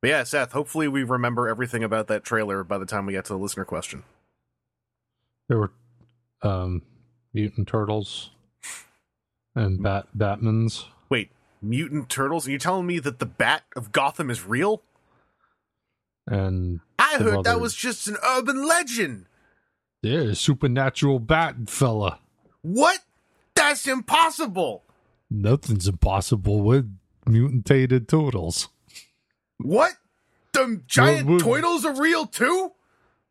But yeah, Seth, hopefully we remember everything about that trailer by the time we get to the listener question. There were um, mutant turtles and bat Batmans. Wait, mutant turtles? Are you telling me that the Bat of Gotham is real? And I heard that was just an urban legend. yeah, supernatural bat fella. What? That's impossible. Nothing's impossible with mutated turtles. What? The giant well- turtles are real too?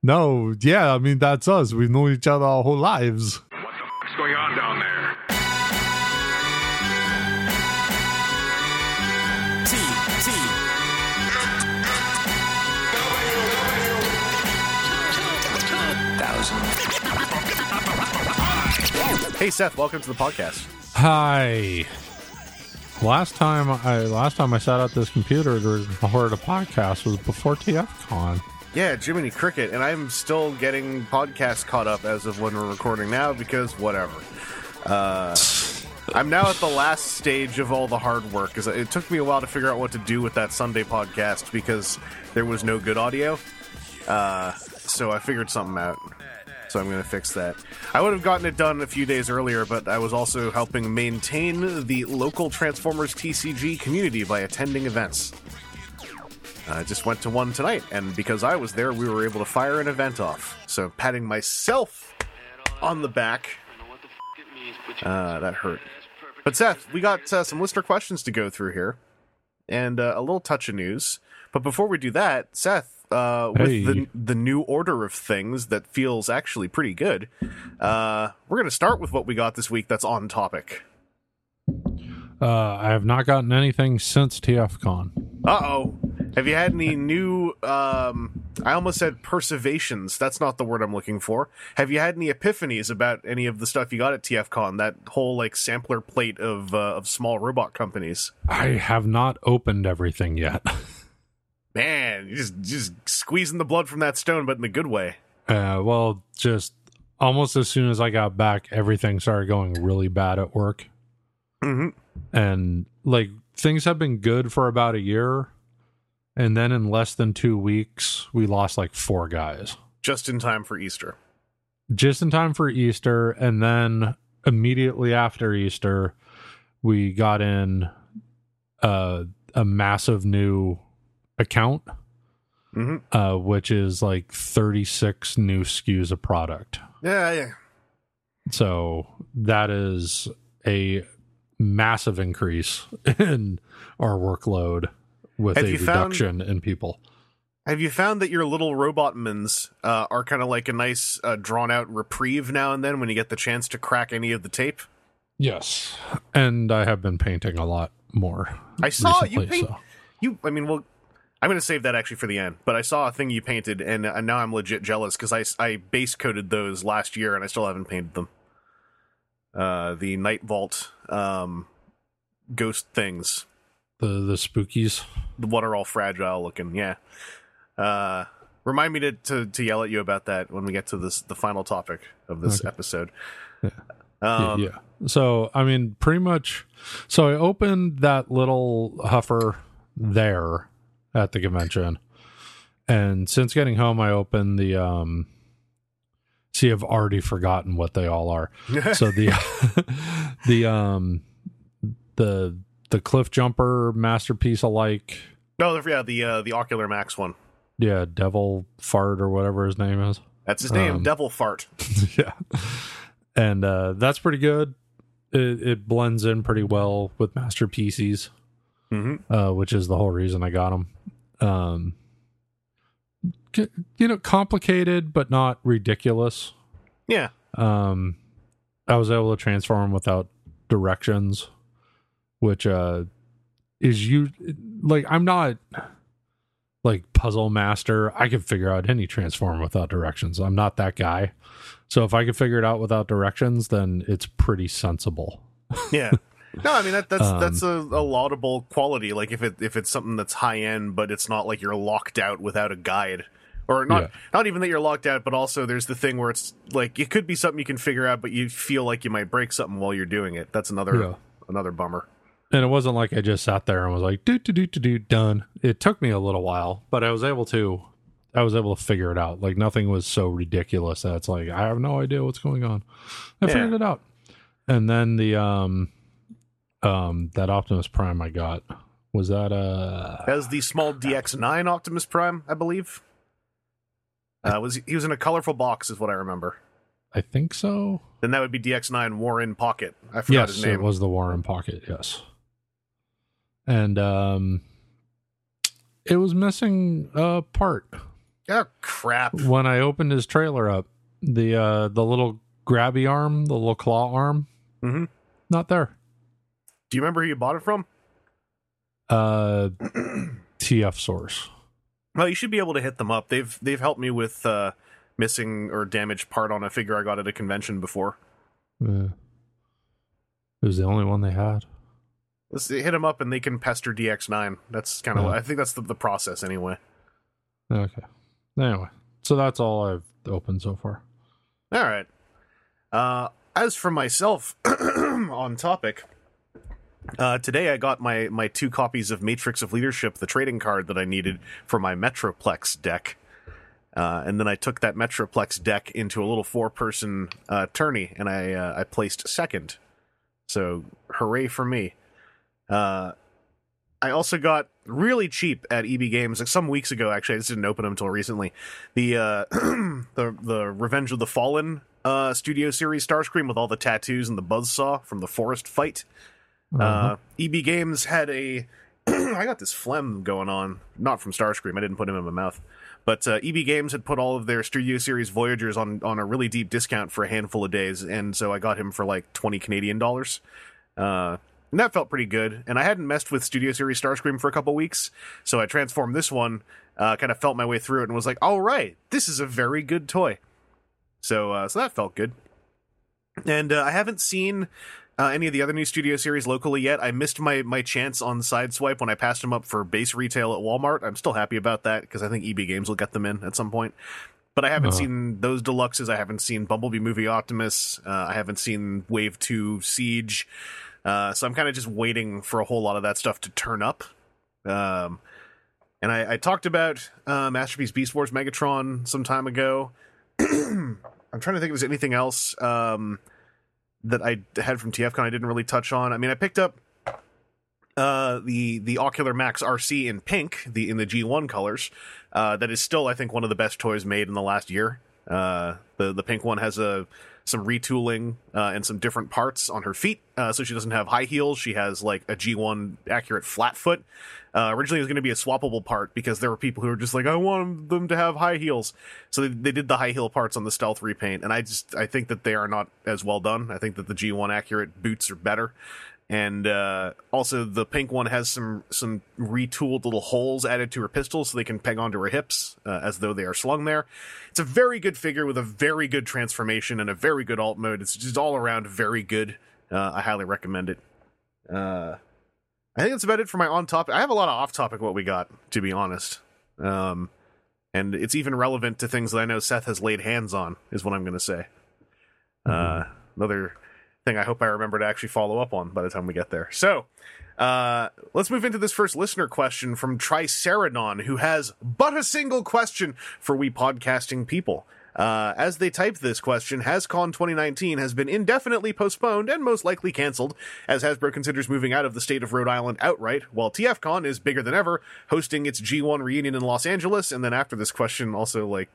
No, yeah, I mean that's us. We've known each other our whole lives. What the fuck's going on down there? T T thousand. Hey Seth, welcome to the podcast. Hi. Last time I last time I sat at this computer to record a podcast was before TFCon. Yeah, Jiminy Cricket, and I'm still getting podcasts caught up as of when we're recording now because whatever. Uh, I'm now at the last stage of all the hard work because it took me a while to figure out what to do with that Sunday podcast because there was no good audio. Uh, so I figured something out. So I'm going to fix that. I would have gotten it done a few days earlier, but I was also helping maintain the local Transformers TCG community by attending events. I just went to one tonight, and because I was there, we were able to fire an event off. So, patting myself on the back, uh, that hurt. But, Seth, we got uh, some listener questions to go through here, and uh, a little touch of news. But before we do that, Seth, uh, with Hey. the, the new order of things that feels actually pretty good, uh, we're going to start with what we got this week that's on topic. Uh, I have not gotten anything since TFCon. Uh oh. Have you had any new um I almost said persevations. That's not the word I'm looking for. Have you had any epiphanies about any of the stuff you got at TFCon? That whole like sampler plate of uh, of small robot companies. I have not opened everything yet. Man, just just squeezing the blood from that stone but in the good way. Uh, well, just almost as soon as I got back, everything started going really bad at work. Mhm. And like things have been good for about a year. And then in less than two weeks, we lost like four guys Just in time for Easter. just in time for Easter. And then immediately after Easter, we got in uh, a massive new account, Mhm. uh, which is like 36 new SKUs of product. Yeah, yeah. So that is a massive increase in our workload with Have a you found- reduction in people. Have you found that your little robotmans uh, are kind of like a nice uh, drawn out reprieve now and then when you get the chance to crack any of the tape? Yes. And I have been painting a lot more. I saw you paint. so. You, I mean, well, I'm going to save that actually for the end. But I saw a thing you painted, and uh, now I'm legit jealous because I, I base coated those last year, and I still haven't painted them. Uh, the Night Vault um, ghost things, The the spookies. the what are all fragile looking. Yeah. Uh, remind me to, to to yell at you about that when we get to this the final topic of this Okay. episode. Yeah. Um, yeah. So I mean, pretty much. So I opened that little huffer there at the convention, and since getting home, I opened the um. See, I've already forgotten what they all are. so the the um the the cliff jumper masterpiece alike No, yeah, the uh, the Ocular Max one. yeah devil fart or whatever his name is That's his name, Um, Devil Fart. yeah and uh that's pretty good it, it blends in pretty well with masterpieces Mm-hmm. uh which is the whole reason i got them um you know complicated but not ridiculous. Yeah, um i was able to transform without directions which uh is you like i'm not like puzzle master. I can figure out any transform without directions. I'm not that guy. So if i can figure it out without directions then it's pretty sensible. Yeah. No, I mean that, that's Um, that's a, a laudable quality. Like if it if it's something that's high end, but it's not like you're locked out without a guide, or not Yeah. not even that you're locked out, but also there's the thing where it's like it could be something you can figure out, but you feel like you might break something while you're doing it. That's another Yeah. another bummer. and it wasn't like I just sat there and was like, do do do do do done. It took me a little while, but I was able to, I was able to figure it out. Like nothing was so ridiculous that it's like I have no idea what's going on. I Yeah. figured it out, and then the um, um, that Optimus Prime I got was that uh, As the small DX9 Optimus Prime, I believe. Uh, was he was in a colorful box, is what I remember. I think so. Then that would be DX9 War in Pocket. I forgot Yes, his name. it was the War in Pocket. Yes, and um, it was missing a part. Oh crap! when I opened his trailer up, the uh the little grabby arm, the little claw arm, mm-hmm. not there. Do you remember who you bought it from? Uh TFSource. Well, you should be able to hit them up. They've they've helped me with uh, missing or damaged part on a figure I got at a convention before. Uh, it was the only one they had. Let's hit them up and they can pester DX9. That's kind of Yeah. I think that's the, the process anyway. Okay. Anyway, so that's all I've opened so far. All right. Uh, as for myself, on topic, uh, today I got my my two copies of Matrix of Leadership, the trading card that I needed for my Metroplex deck. Uh, and then I took that Metroplex deck into a little four person uh, tourney, and I uh, I placed second. So hooray for me! Uh, I also got really cheap at EB Games like some weeks ago. Actually, I just didn't open them until recently. The uh, the the Revenge of the Fallen uh, Studio Series Starscream with all the tattoos and the buzzsaw from the forest fight. Uh-huh. Uh, EB Games had a. I got this phlegm going on, not from Starscream. I didn't put him in my mouth, but uh, EB Games had put all of their Studio Series Voyagers on on a really deep discount for a handful of days, and so I got him for like twenty Canadian dollars. Uh, and that felt pretty good. And I hadn't messed with Studio Series Starscream for a couple weeks, so I transformed this one. Uh, kind of felt my way through it and was like, "All right, this is a very good toy." So, uh, so that felt good. And uh, I haven't seen uh, any of the other new Studio Series locally yet. I missed my my chance on Sideswipe when I passed them up for base retail at Walmart. I'm still happy about that because I think EB Games will get them in at some point. But I haven't Uh-huh. seen those deluxes. I haven't seen Bumblebee Movie Optimus. Uh, I haven't seen Wave Two Siege. Uh, so I'm kind of just waiting for a whole lot of that stuff to turn up. Um, and I, I talked about uh, Masterpiece Beast Wars Megatron some time ago. I'm trying to think if there's anything else um, that I had from TFCon I didn't really touch on. I mean, I picked up uh, the the Ocular Max Arcee in pink, the in the G1 colors. Uh, that is still, I think, one of the best toys made in the last year. Uh, the the pink one has a some retooling uh, and some different parts on her feet, uh, so she doesn't have high heels. She has like a G1 accurate flat foot. Uh, originally, it was going to be a swappable part because there were people who were just like, "I want them to have high heels," so they, they did the high heel parts on the stealth repaint, and I just I think that they are not as well done. I think that the G1 accurate boots are better and uh, also the pink one has some some retooled little holes added to her pistols so they can peg onto her hips uh, as though they are slung there. It's a very good figure with a very good transformation and a very good alt mode. It's just all around very good. Uh, I highly recommend it. Uh, I think that's about it for my on topic. I have a lot of off topic what we got to be honest, um, and it's even relevant to things that I know Seth has laid hands on. Is what I'm going to say. Uh, another thing I hope I remember to actually follow up on by the time we get there. So, uh, let's move into this first listener question from Triceradon, who has but a single question for we podcasting people. Uh, as they type this question, HasCon 2019 has been indefinitely postponed and most likely cancelled, as Hasbro considers moving out of the state of Rhode Island outright, while TFCon is bigger than ever, hosting its G1 reunion in Los Angeles, and then after this question, also like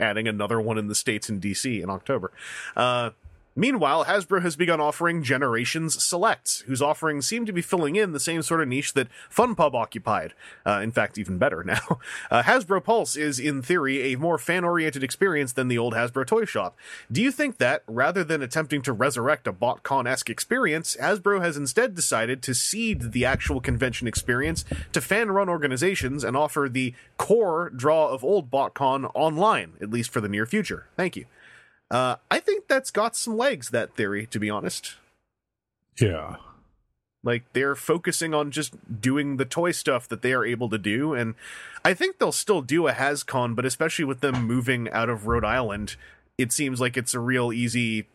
adding another one in the States in DC in October. Uh, Meanwhile, Hasbro has begun offering Generations Selects, whose offerings seem to be filling in the same sort of niche that FunPub occupied. Uh, in fact, even better now. Uh, Hasbro Pulse is, in theory, a more fan oriented experience than the old Hasbro Toy Shop. Do you think that, rather than attempting to resurrect a BotCon esque experience, Hasbro has instead decided to cede the actual convention experience to fan run organizations and offer the core draw of old BotCon online, at least for the near future? Thank you. Uh, I think that's got some legs, that theory, to be honest. Yeah. Like, they're focusing on just doing the toy stuff that they are able to do, and I think they'll still do a HasCon, but especially with them moving out of Rhode Island, it seems like it's a real easy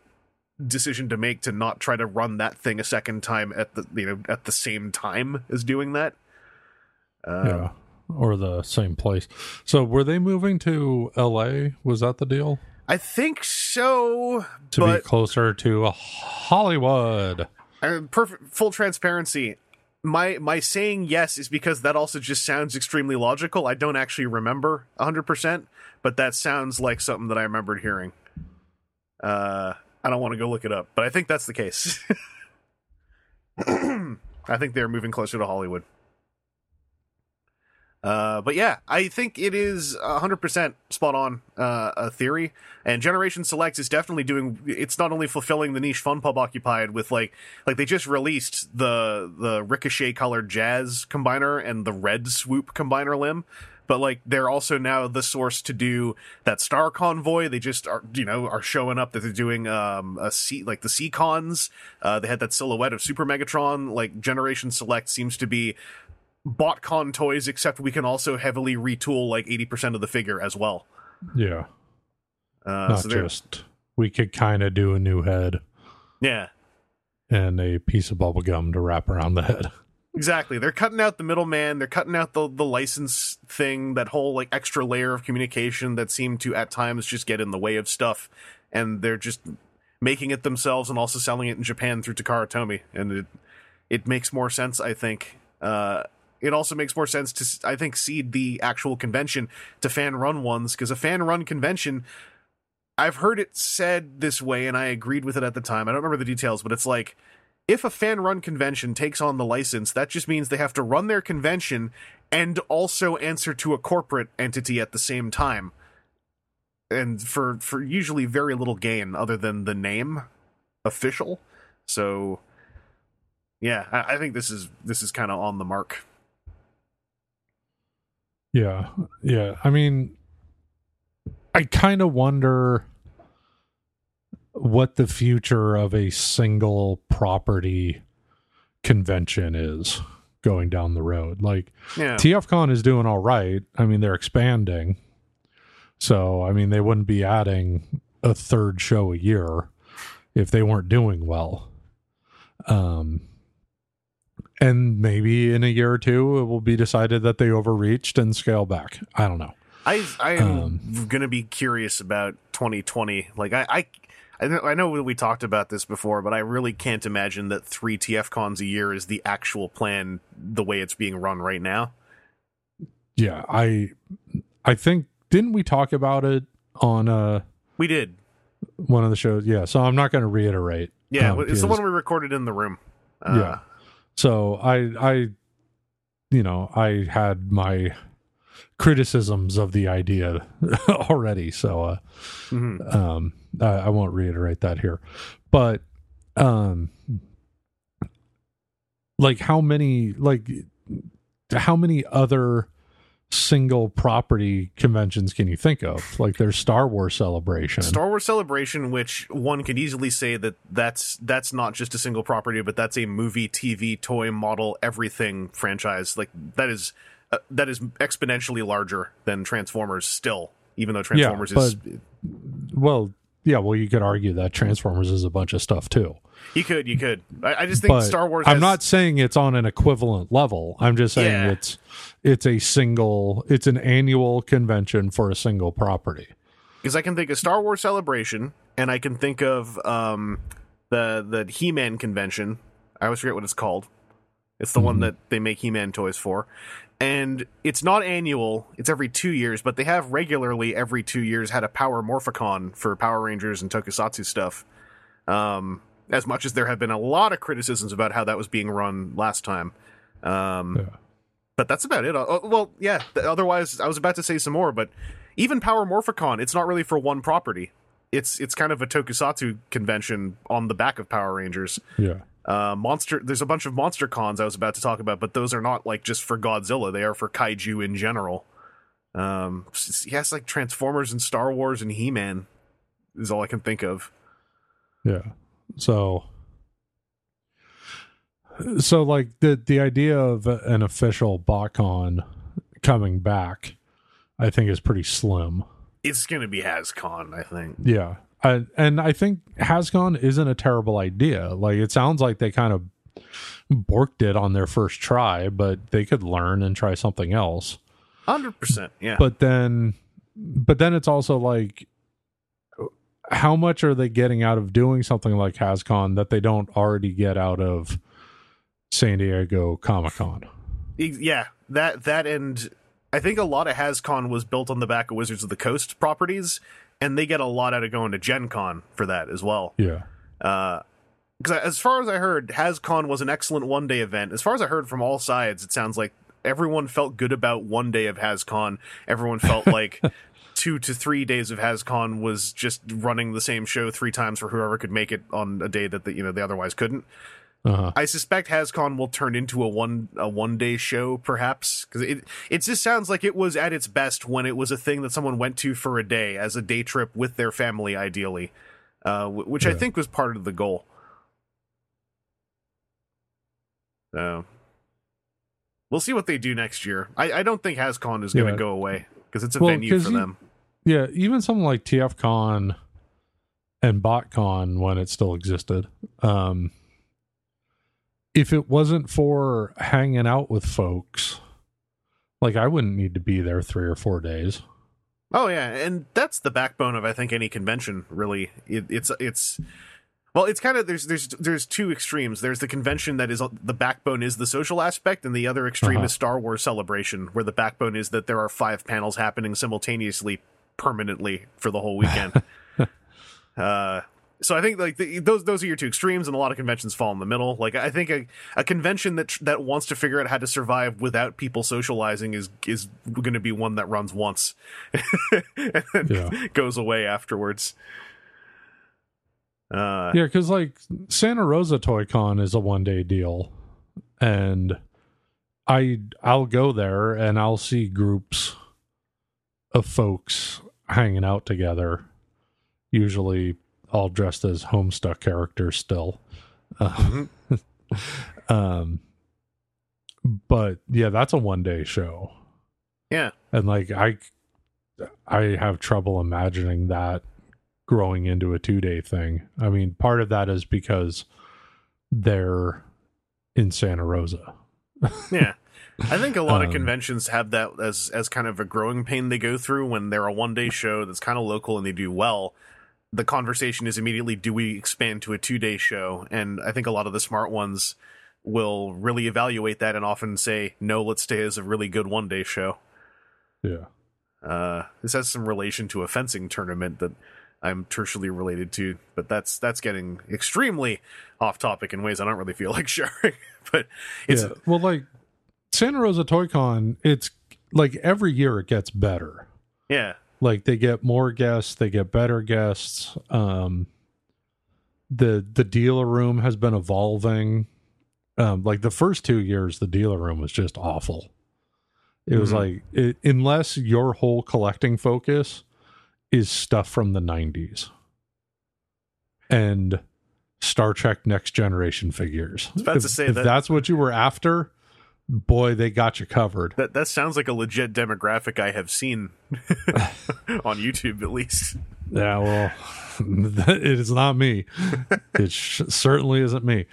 decision to make to not try to run that thing a second time at the you know at the same time as doing that. Uh, yeah. Or the same place. So were they moving to LA? Was that the deal? I think so, To be closer to Hollywood. uh, perfect full transparency. My my saying yes is because that also just sounds extremely logical. I don't actually remember 100%, but that sounds like something that I remembered hearing. Uh I don't want to go look it up, but I think that's the case. I think they're moving closer to Hollywood. Uh, but yeah, I think it is 100% spot on uh, a theory. And Generation Select is definitely doing. It's not only fulfilling the niche Fun Pub occupied with like like they just released the the ricochet colored jazz combiner and the red swoop combiner limb. But like they're also now the source to do that Star Convoy. They just are you know are showing up that they're doing um a C like the C cons. Uh, they had that silhouette of Super Megatron. Like Generation Select seems to be BotCon toys, except we can also heavily retool like 80% of the figure as well. Yeah. Uh, Not so just we could kind of do a new head yeah, and a piece of bubble gum to wrap around the head. exactly. They're cutting out the middleman. They're cutting out the the license thing, that whole like extra layer of communication that seemed to at times just get in the way of stuff, and they're just making it themselves and also selling it in Japan through Takara Tomy, and it it makes more sense, I think. Uh, it also makes more sense to, I think, cede the actual convention to fan run ones because a fan run convention, I've heard it said this way and I agreed with it at the time. I don't remember the details, but it's like if a fan run convention takes on the license, that just means they have to run their convention and also answer to a corporate entity at the same time. And for for usually very little gain other than the name official. So yeah, I, I think this is this is kind of on the mark. Yeah. Yeah. I mean, I kind of wonder what the future of a single property convention is going down the road. Like, Yeah. TFCon is doing all right. I mean, they're expanding. So, I mean, they wouldn't be adding a third show a year if they weren't doing well. Um, and maybe in a year or two, it will be decided that they overreached and scale back. I don't know. I I am Um, gonna be curious about 2020. Like I I I know, we talked about this before, but I really can't imagine that three TF cons a year is the actual plan the way it's being run right now. Yeah, I, I think didn't we talk about it on uh We did. one of the shows? Yeah, so I'm not going to reiterate. Yeah, um, it's the one we recorded in the room. Uh, Yeah. So I I you know, I had my criticisms of the idea already, so uh mhm. um I, I won't reiterate that here. But um like how many like how many other single property conventions can you think of? Like there's Star Wars Celebration. Star Wars Celebration, which one could easily say that that's that's not just a single property, but that's a movie, TV, toy, model, everything franchise. Like that is uh, that is exponentially larger than Transformers. Still, even though Transformers is well, yeah, well you could argue that Transformers is a bunch of stuff too. You could you could. I, I just think but Star Wars. I'm not saying it's on an equivalent level. I'm just saying Yeah. it's it's a single it's an annual convention for a single property. because I can think of Star Wars Celebration, and I can think of um, the the He Man convention. I always forget what it's called. It's the one that they make He Man toys for, and it's not annual. It's every two years, but they have regularly every two years had a Power Morphicon for Power Rangers and Tokusatsu stuff. Um, as much as there have been a lot of criticisms about how that was being run last time. Um, Yeah. but that's about it. Uh, well, yeah. Otherwise, I was about to say some more, but even Power Morphicon, it's not really for one property. It's it's kind of a Tokusatsu convention on the back of Power Rangers. Yeah. Uh, monster. There's a bunch of monster cons I was about to talk about, but those are not like just for Godzilla. They are for kaiju in general. Um, yes, like Transformers and Star Wars and He Man is all I can think of. Yeah. So so like the the idea of an official BotCon coming back I think is pretty slim. It's gonna be HasCon, I think. Yeah. I, and I think HasCon isn't a terrible idea. Like it sounds like they kind of borked it on their first try, but they could learn and try something else. Hundred percent. Yeah. But then, but then it's also like, how much are they getting out of doing something like HasCon that they don't already get out of San Diego Comic Con? E- yeah, that that and I think a lot of HasCon was built on the back of Wizards of the Coast properties, and they get a lot out of going to Gen Con for that as well. Yeah. Uh, because as far as I heard, HasCon was an excellent one day event. As far as I heard from all sides, it sounds like everyone felt good about one day of HasCon. Everyone felt like two to three days of HasCon was just running the same show three times for whoever could make it on a day that the, you know they otherwise couldn't. Uh-huh. I suspect HasCon will turn into a one a one day show, perhaps, because it it just sounds like it was at its best when it was a thing that someone went to for a day as a day trip with their family, ideally, uh, wh- which I think was part of the goal. So we'll see what they do next year. I, I don't think HasCon is going to Yeah. go away because it's a Well, venue for you- them. Yeah, even something like TFCon and BotCon when it still existed. Um, if it wasn't for hanging out with folks, like I wouldn't need to be there three or four days. Oh yeah, and that's the backbone of I think any convention. Really, it, it's it's well, it's kind of there's there's there's two extremes. There's the convention that is the backbone is the social aspect, and the other extreme Uh-huh. is Star Wars Celebration, where the backbone is that there are five panels happening simultaneously, permanently for the whole weekend. uh, so I think like the, those those are your two extremes, and a lot of conventions fall in the middle. Like I think a, a convention that that wants to figure out how to survive without people socializing is is going to be one that runs once and Yeah. goes away afterwards. Uh, Yeah, because like Santa Rosa Toy Con is a one day deal, and I I'll go there and I'll see groups of folks hanging out together, usually all dressed as Homestuck characters still. Uh, um, but yeah, that's a one day show, yeah, and like I I have trouble imagining that growing into a two day thing. I mean, part of that is because they're in Santa Rosa. yeah. I think a lot of Um, conventions have that as as kind of a growing pain they go through when they're a one day show that's kind of local and they do well. The conversation is immediately, do we expand to a two day show? And I think a lot of the smart ones will really evaluate that and often say, no, let's stay as a really good one day show. Yeah. Uh, this has some relation to a fencing tournament that I'm tertially related to, but that's that's getting extremely off topic in ways I don't really feel like sharing. but it's yeah. Well, like Santa Rosa Toy Con, it's like every year it gets better. yeah, Like they get more guests, they get better guests. Um, the the dealer room has been evolving. Um, like the first two years, the dealer room was just awful. It was Mhm. like it, unless your whole collecting focus is stuff from the '90s and Star Trek Next Generation figures. about if, to say if that- that's what you were after, boy, they got you covered. that that sounds like a legit demographic I have seen on YouTube at least. Yeah, well, it is not me. it sh- certainly isn't me.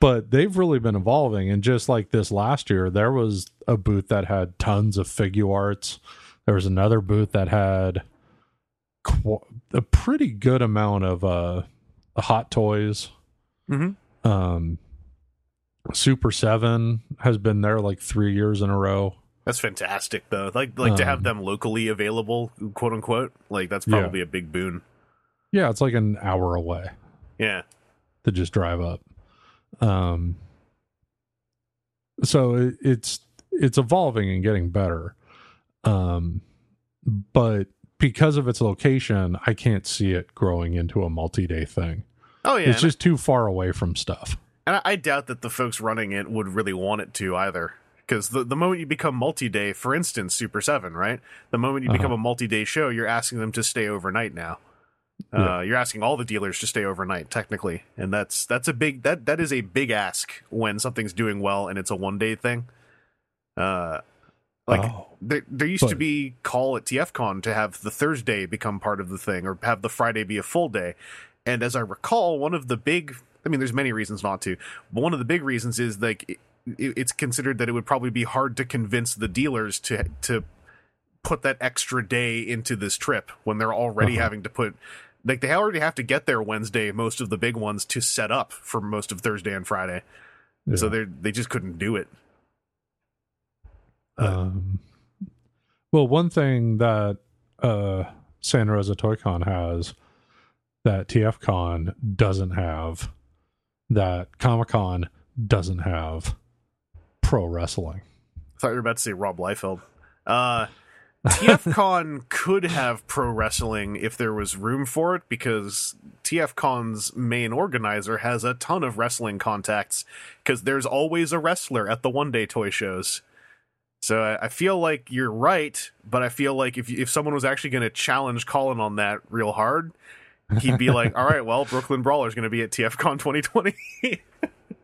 But they've really been evolving. And just like this last year, there was a booth that had tons of figure arts. There was another booth that had qu- a pretty good amount of uh, hot toys. Mhm. Um, Super Seven has been there like three years in a row. That's fantastic though. Like like to have Um, them locally available, quote unquote. Like that's Yeah. probably a big boon. Yeah, it's like an hour away. Yeah. to just drive up. Um, so it, it's it's evolving and getting better. Um, but because of its location, I can't see it growing into a multi-day thing. Oh yeah. it's just too far away from stuff. And I, I doubt that the folks running it would really want it to either. Because the, the moment you become multi day, for instance, Super 7, right? The moment you become Uh-huh. a multi day show, you're asking them to stay overnight now. Yeah. Uh, you're asking all the dealers to stay overnight, technically, and that's that's a big that that is a big ask when something's doing well and it's a one day thing. Uh, Like Oh. there, there used to be call at TFCon to have the Thursday become part of the thing, or have the Friday be a full day. And as I recall, one of the big, I mean, there's many reasons not to, but one of the big reasons is like it, it's considered that it would probably be hard to convince the dealers to to put that extra day into this trip when they're already Uh-huh. having to put like they already have to get there Wednesday, most of the big ones to set up for most of Thursday and Friday. So they they just couldn't do it. Um, well, one thing that uh, Santa Rosa ToyCon has that TFCon doesn't have, that Comic Con doesn't have, pro wrestling. I thought you were about to say Rob Liefeld. Uh, TFCon could have pro wrestling if there was room for it because TFCon's main organizer has a ton of wrestling contacts because there's always a wrestler at the one day toy shows. So I, I feel like you're right, but I feel like if if someone was actually going to challenge Colin on that real hard, he'd be like, "All right, well, Brooklyn Brawler's going to be at TFCon 2020."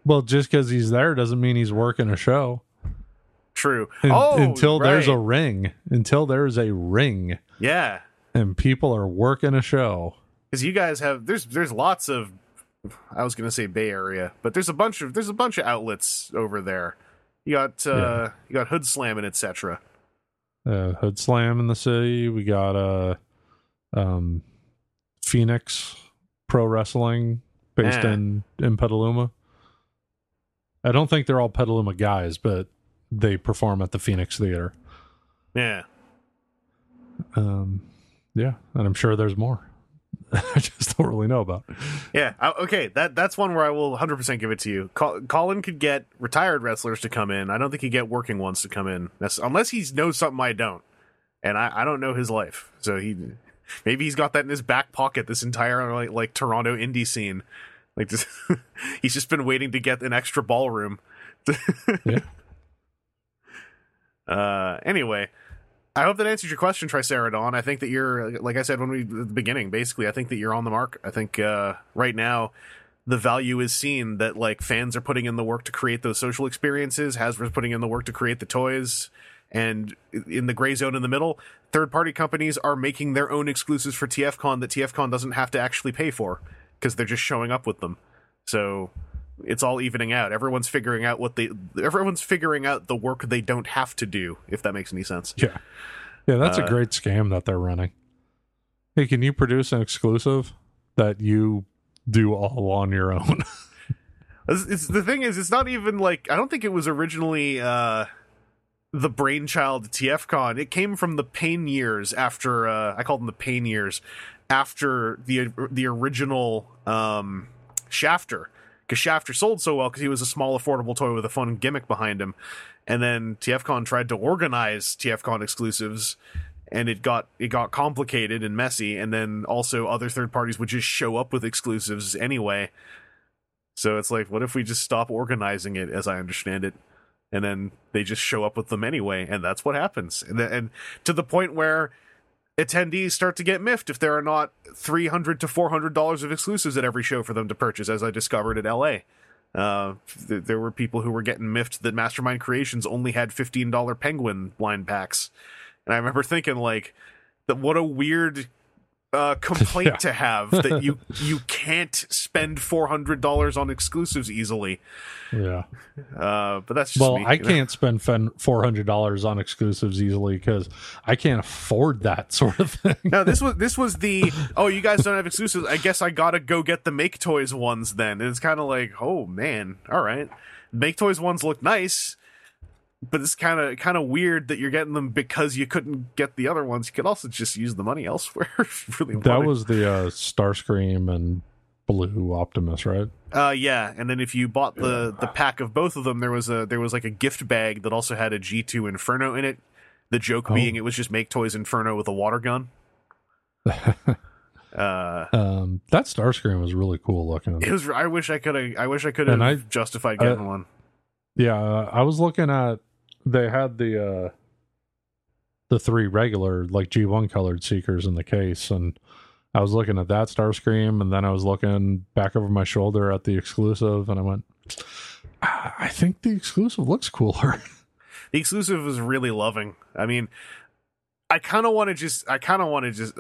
Well, just because he's there doesn't mean he's working a show. True. Un- oh, until there's a ring, until there's a ring, yeah. and people are working a show. because you guys have there's there's lots of I was gonna say Bay Area, but there's a bunch of there's a bunch of outlets over there. You got uh Yeah. you got Hoodslam and etc. uh, Hoodslam in the city. We got uh, um, Phoenix Pro Wrestling based in in Petaluma. I don't think they're all Petaluma guys, but they perform at the Phoenix Theater. Yeah, Um, yeah, and I'm sure there's more. I just don't really know about. yeah. I, okay, that that's one where I will 100 percent give it to you. Col- Colin could get retired wrestlers to come in. I don't think he'd get working ones to come in That's, unless he knows something I don't, and I, I don't know his life. So he maybe he's got that in his back pocket. This entire like, like Toronto indie scene. Like just, he's just been waiting to get an extra ballroom. Yeah. Uh, anyway, I hope that answers your question, Triceradon. I think that you're, like I said when we at the beginning, basically, I think that you're on the mark. I think uh, right now the value is seen that like fans are putting in the work to create those social experiences. Hasbro's putting in the work to create the toys. And in the gray zone in the middle, third party companies are making their own exclusives for TFCon that TFCon doesn't have to actually pay for because they're just showing up with them. So it's all evening out. Everyone's figuring out what they everyone's figuring out the work they don't have to do, if that makes any sense. Yeah, yeah, that's Uh, a great scam that they're running. Hey, can you produce an exclusive that you do all on your own? It's, it's- the thing is, it's not even like I don't think it was originally uh, the brainchild TFCon. It came from the pain years after uh, I called them the pain years after the the original um, Shafter because Shafter sold so well because he was a small, affordable toy with a fun gimmick behind him, and then TFCon tried to organize TFCon exclusives. And it got it got complicated and messy, and then also other third parties would just show up with exclusives anyway. So it's like, what if we just stop organizing it, as I understand it, and then they just show up with them anyway, and that's what happens, and, and to the point where attendees start to get miffed if there are not three hundred to four hundred dollars of exclusives at every show for them to purchase, as I discovered at LA. Uh, th- there were people who were getting miffed that Mastermind Creations only had fifteen dollar Penguin blind packs, and I remember thinking like, that what a weird uh, complaint Yeah. to have that you you can't spend four hundred dollars on exclusives easily. yeah. Uh, but that's just Well, me, I know? can't spend four hundred dollars on exclusives easily because I can't afford that sort of thing. No, this was this was the oh you guys don't have exclusives. I guess I gotta go get the Make Toys ones then. And it's kind of like oh man, all right. Make Toys ones look nice, but it's kind of kind of weird that you're getting them because you couldn't get the other ones. You could also just use the money elsewhere. if you really That wanted. was the uh, Starscream and Blue Optimus, right? Uh, yeah, and then if you bought the the pack of both of them, there was a there was like a gift bag that also had a G two Inferno in it. The joke Oh. being it was just Make Toys Inferno with a water gun. uh, Um, that Starscream was really cool looking. it was. I wish I could have. I wish I could have And I- justified getting I- one. Yeah, uh, I was looking at they had the uh the three regular like G1 colored seekers in the case and I was looking at that Starscream and then I was looking back over my shoulder at the exclusive and I went "Ah, I think the exclusive looks cooler. The exclusive was really loving. I mean, I kind of want to just, I kind of want to just,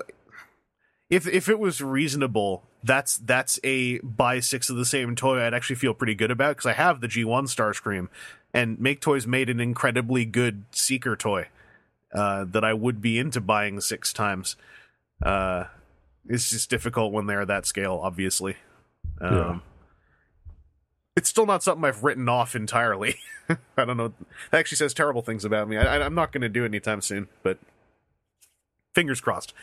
if if it was reasonable, that's that's a buy six of the same toy. I'd actually feel pretty good about because I have the G1 Starscream, and Make Toys made an incredibly good Seeker toy uh, that I would be into buying six times. Uh, it's just difficult when they're that scale, obviously. Um, Yeah. It's still not something I've written off entirely. I don't know. That actually says terrible things about me. I, I'm not going to do it anytime soon, but fingers crossed.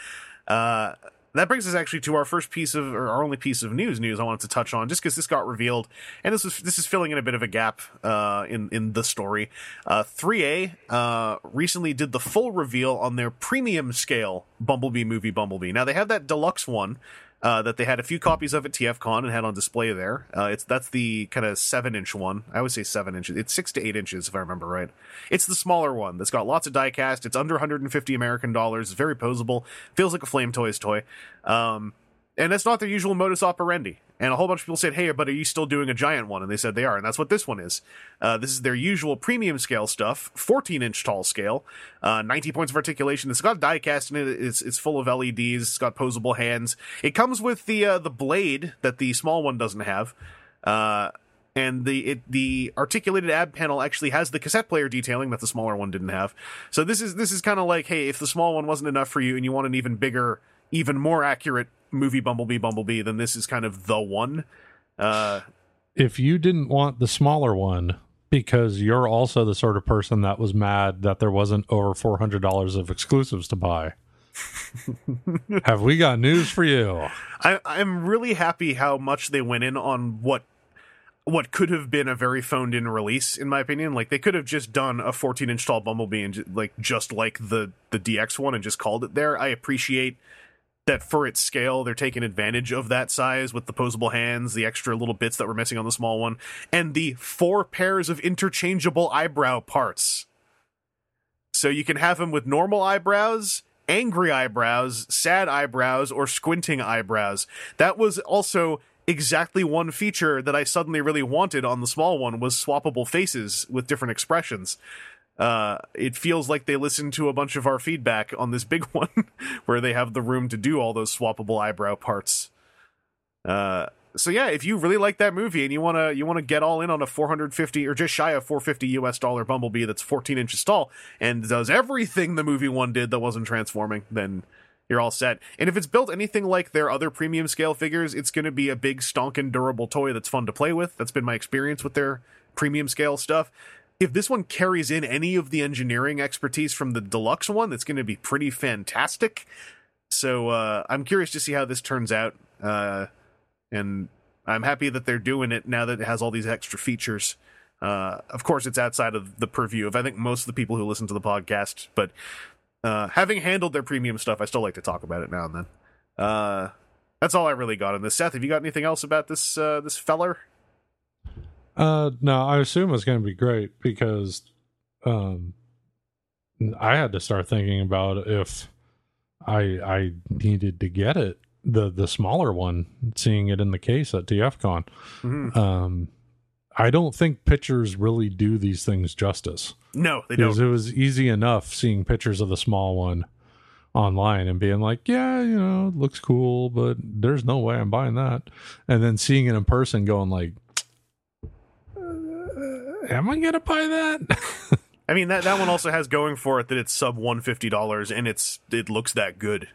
Uh, that brings us actually to our first piece of, or our only piece of news. News I wanted to touch on, just because this got revealed, and this is this is filling in a bit of a gap uh, in in the story. Uh, 3A uh, recently did the full reveal on their premium scale Bumblebee movie Bumblebee. Now they have that deluxe one. Uh, that they had a few copies of at TFCon and had on display there. Uh, it's that's the kind of seven inch one. I would say seven inches. It's six to eight inches if I remember right. It's the smaller one that's got lots of die cast. It's under 150 American dollars. Very posable. Feels like a Flame Toys toy. Um, and that's not their usual modus operandi. And a whole bunch of people said, "Hey, but are you still doing a giant one?" And they said they are, and that's what this one is. Uh, this is their usual premium scale stuff, 14 inch tall scale, uh, 90 points of articulation. It's got die cast in it. It's it's full of LEDs. It's got posable hands. It comes with the uh, the blade that the small one doesn't have. Uh, and the it, the articulated ab panel actually has the cassette player detailing that the smaller one didn't have. So this is this is kind of like, hey, if the small one wasn't enough for you and you want an even bigger, even more accurate movie Bumblebee Bumblebee, then this is kind of the one. Uh, if you didn't want the smaller one because you're also the sort of person that was mad that there wasn't over $400 of exclusives to buy have we got news for you I, I'm really happy how much they went in on what what could have been a very phoned in release, in my opinion. Like they could have just done a 14 inch tall Bumblebee and like just like the the DX one and just called it there. I appreciate that for its scale, they're taking advantage of that size with the posable hands, the extra little bits that were missing on the small one, and the four pairs of interchangeable eyebrow parts. So you can have him with normal eyebrows, angry eyebrows, sad eyebrows, or squinting eyebrows. That was also exactly one feature that I suddenly really wanted on the small one was swappable faces with different expressions. Uh, it feels like they listened to a bunch of our feedback on this big one, where they have the room to do all those swappable eyebrow parts. Uh, so yeah, if you really like that movie and you wanna you wanna get all in on a 450 or just shy of 450 US dollar Bumblebee that's 14 inches tall and does everything the movie one did that wasn't transforming, then you're all set. And if it's built anything like their other premium scale figures, it's going to be a big stonkin' durable toy that's fun to play with. That's been my experience with their premium scale stuff. If this one carries in any of the engineering expertise from the deluxe one, that's going to be pretty fantastic. So uh, I'm curious to see how this turns out. Uh, and I'm happy that they're doing it now that it has all these extra features. Uh, of course, it's outside of the purview of I think most of the people who listen to the podcast, but uh, having handled their premium stuff, I still like to talk about it now and then. Uh, that's all I really got on this. Seth, have you got anything else about this uh, this feller? Uh no i assume it's going to be great because um i had to start thinking about if i i needed to get it the the smaller one seeing it in the case at tfcon Mhm. um i don't think pictures really do these things justice No, they because don't. it was easy enough seeing pictures of the small one online and being like yeah you know it looks cool but there's no way i'm buying that and then seeing it in person going like "Uh, am i gonna buy that I mean that that one also has going for it that it's sub one fifty dollars and it's it looks that good.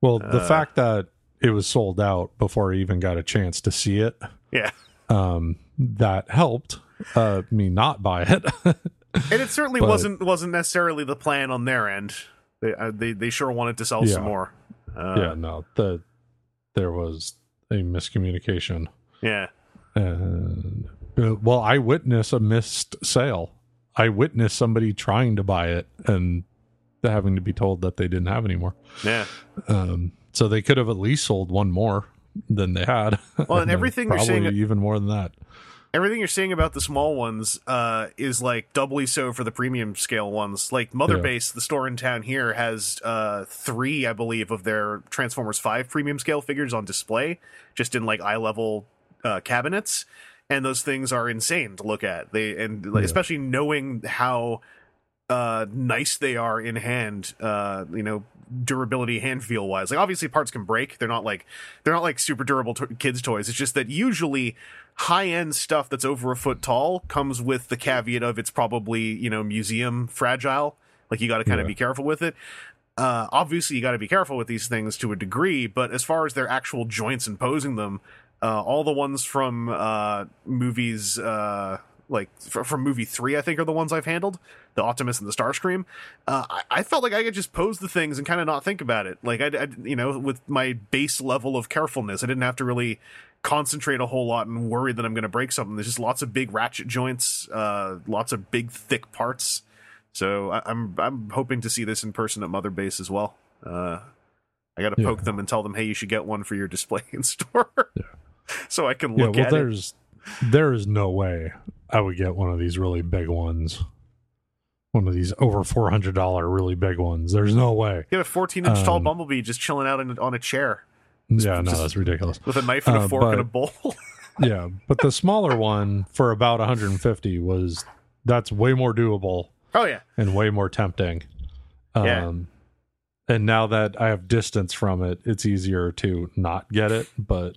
well the Uh. fact that it was sold out before i even got a chance to see it Yeah, um that helped uh me not buy it and it certainly But- wasn't wasn't necessarily the plan on their end. They uh, they they sure wanted to sell some more. Uh, yeah no the there was a miscommunication yeah. and uh, well i witness a missed sale i witness somebody trying to buy it and having to be told that they didn't have anymore Yeah. um, so they could have at least sold one more than they had Well, and then everything you're saying- even more than that everything you're saying about the small ones uh, is like doubly so for the premium scale ones. Like Mother Yeah. Base, the store in town here, has uh, three, I believe, of their Transformers Five premium scale figures on display, just in like eye level uh, cabinets, and those things are insane to look at. They and like, Yeah. especially knowing how uh, nice they are in hand. Uh, you know, durability, hand feel wise. Like obviously parts can break. They're not like they're not like super durable to- kids toys. It's just that usually high end stuff that's over a foot tall comes with the caveat of it's probably you know museum fragile. Like you got to kind of Yeah. be careful with it. Uh, obviously, you got to be careful with these things to a degree, but as far as their actual joints and posing them, uh, all the ones from uh, movies uh, like f- from movie three, I think, are the ones I've handled. The Optimus and the Starscream. Uh, I-, I felt like I could just pose the things and kind of not think about it. Like I, I, you know, with my base level of carefulness, I didn't have to really concentrate a whole lot and worry that I'm going to break something. There's just lots of big ratchet joints, uh, lots of big thick parts. So I, I'm I'm hoping to see this in person at Mother Base as well. Uh, I got to Yeah. poke them and tell them, hey, you should get one for your display in store, so I can Yeah, look well, at it. there's there is no way I would get one of these really big ones. One of these over four hundred dollar really big ones. There's no way. You have a 14 inch tall Um, bumblebee just chilling out in, on a chair Yeah, no, just- that's ridiculous. with a knife and a Uh, fork and a bowl. yeah, but the smaller one for about 150 was that's way more doable oh yeah, and way more tempting. Um, Yeah. and now that I have distance from it, it's easier to not get it. But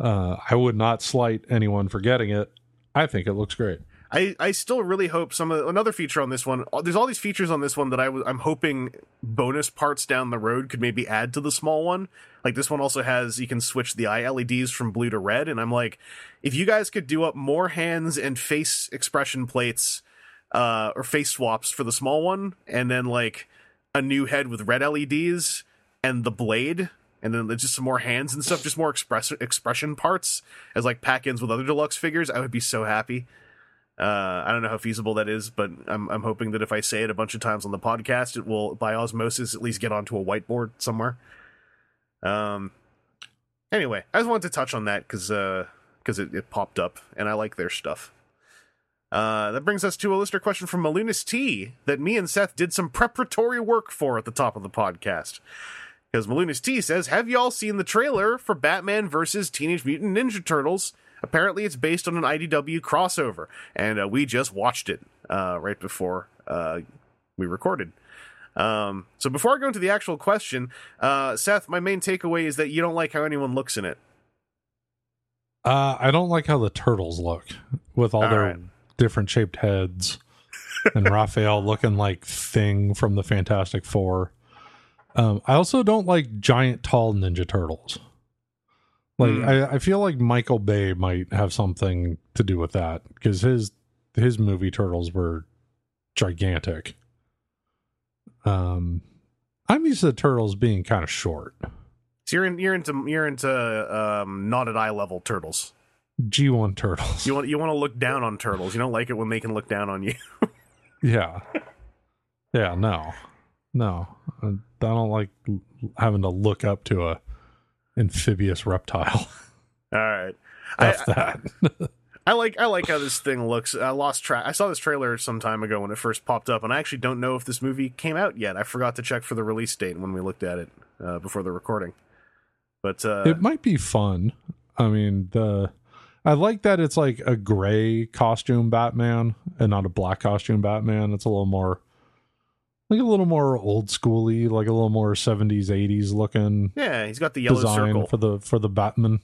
uh, I would not slight anyone for getting it. I think it looks great. I, I still really hope some of another feature on this one. There's all these features on this one that I was I'm hoping bonus parts down the road could maybe add to the small one. Like this one also has you can switch the eye LEDs from blue to red, and I'm like, if you guys could do up more hands and face expression plates, uh, or face swaps for the small one, and then like a new head with red LEDs and the blade. And then just some more hands and stuff, just more express expression parts as like pack-ins with other deluxe figures. I would be so happy. Uh, I don't know how feasible that is, but I'm I'm hoping that if I say it a bunch of times on the podcast, it will by osmosis at least get onto a whiteboard somewhere. Um. Anyway, I just wanted to touch on that because because it, it popped up and I like their stuff. Uh, that brings us to a listener question from Malunas T that me and Seth did some preparatory work for at the top of the podcast. Because Malunas T says, Have y'all seen the trailer for Batman versus Teenage Mutant Ninja Turtles? Apparently, it's based on an IDW crossover, and uh, we just watched it uh, right before uh, we recorded. Um, so before I go into the actual question, uh, Seth, my main takeaway is that you don't like how anyone looks in it. Uh, I don't like how the turtles look with all, All their right. different shaped heads and Raphael looking like Thing from the Fantastic Four. Um, I also don't like giant, tall Ninja Turtles. Like Hmm. I, I feel like Michael Bay might have something to do with that because his his movie Turtles were gigantic. Um, I'm used to the turtles being kind of short. So you're in, you're into you're into um, not at eye level turtles. G1 turtles. You want you want to look down on turtles. You don't like it when they can look down on you. Yeah. Yeah, no. No. I don't like having to look up to a amphibious reptile. All right. I, F that. I like I like how this thing looks. I lost track. I saw this trailer some time ago when it first popped up, and I actually don't know if this movie came out yet. I forgot to check for the release date when we looked at it uh, before the recording. But uh, it might be fun. I mean, the I like that it's like a gray costume Batman and not a black costume Batman. It's a little more like a little more old schooly, like a little more 70s 80s looking yeah, he's got the yellow design circle. for the for the Batman.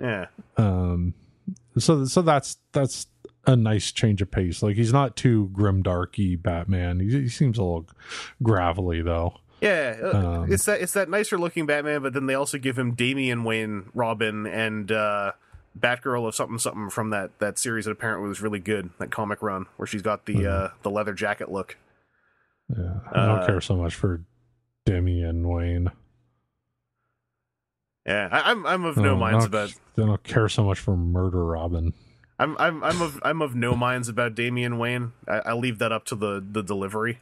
yeah, um so so that's that's a nice change of pace like he's not too grim darky batman he, he seems a little gravelly though yeah. uh, Um, it's that it's that nicer looking Batman, but then they also give him Damian Wayne, Robin, and uh, Batgirl of something something from that that series that apparently was really good. That comic run where she's got the Mhm. uh, the leather jacket look. Yeah i don't Uh, care so much for Damian Wayne Yeah, I, I'm I'm of no Oh, minds about I don't care so much for murder robin I'm I'm I'm of I'm of no minds about Damian Wayne. I, I leave that up to the the delivery.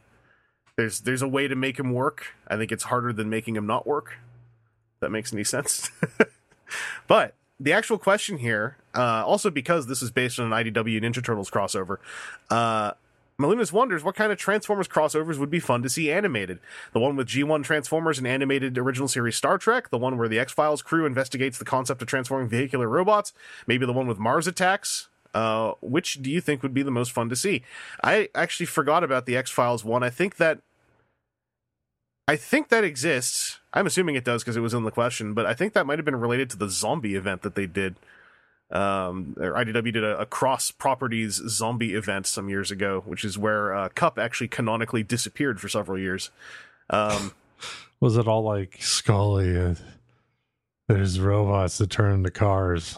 There's there's a way to make him work. I think it's harder than making him not work. If that makes any sense. but the actual question here, uh, also because this is based on an IDW Ninja Turtles crossover, uh, Malunas wonders what kind of Transformers crossovers would be fun to see animated. The one with G1 Transformers and animated original series Star Trek, the one where the X Files crew investigates the concept of transforming vehicular robots, maybe the one with Mars Attacks, Uh, which do you think would be the most fun to see? I actually forgot about the X Files one. I think that I think that exists. I'm assuming it does because it was in the question, but I think that might have been related to the zombie event that they did. Um, or IDW did a, a cross properties zombie event some years ago, which is where uh, Kup actually canonically disappeared for several years. Um, Was it all like Scully? Uh, there's robots that turn into cars.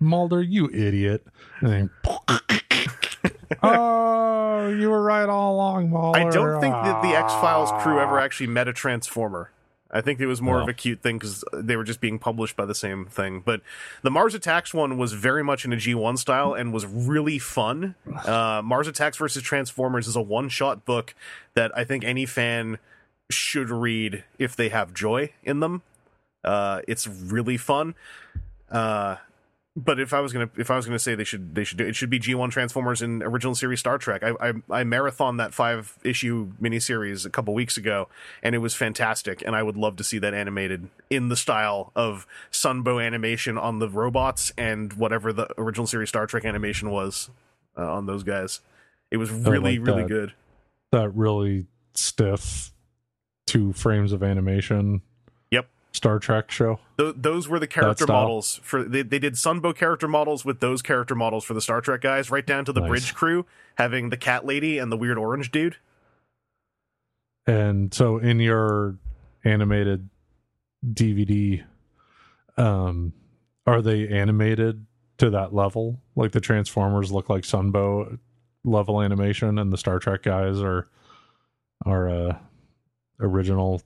Mulder, you idiot! And then, oh, you were right all along, Mulder. I don't think that the X Files crew ever Ah. actually met a Transformer. I think it was more No. of a cute thing because they were just being published by the same thing. But the Mars Attacks one was very much in a G1 style and was really fun. Uh, Mars Attacks versus Transformers is a one shot book that I think any fan should read if they have joy in them. Uh, it's really fun. Uh, but if I was gonna if I was gonna say they should they should do it should be G1 Transformers in original series Star Trek. I I, I marathon that five issue miniseries a couple weeks ago, and it was fantastic. And I would love to see that animated in the style of Sunbow animation on the robots and whatever the original series Star Trek animation was uh, on those guys. It was really like really that. good. that really stiff two frames of animation. Star Trek show. Th- those were the character models for they, they did Sunbow character models with those character models for the Star Trek guys, right down to the Nice. bridge crew having the cat lady and the weird orange dude. And so in your animated DVD, um, are they animated to that level? Like the Transformers look like Sunbow level animation, and the Star Trek guys are are uh, original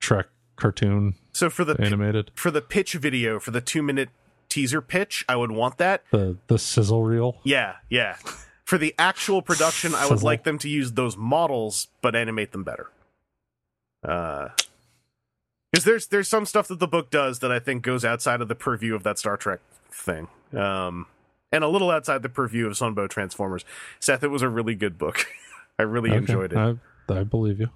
Trek cartoon So for the animated. for the pitch video for the two minute teaser pitch, I would want that. The the sizzle reel. Yeah, yeah. For the actual production, I would Sizzle. like them to use those models but animate them better. Uh because there's there's some stuff that the book does that I think goes outside of the purview of that Star Trek thing. Um and a little outside the purview of Sunbow Transformers. Seth, it was a really good book. I really Okay, enjoyed it. I, I believe you.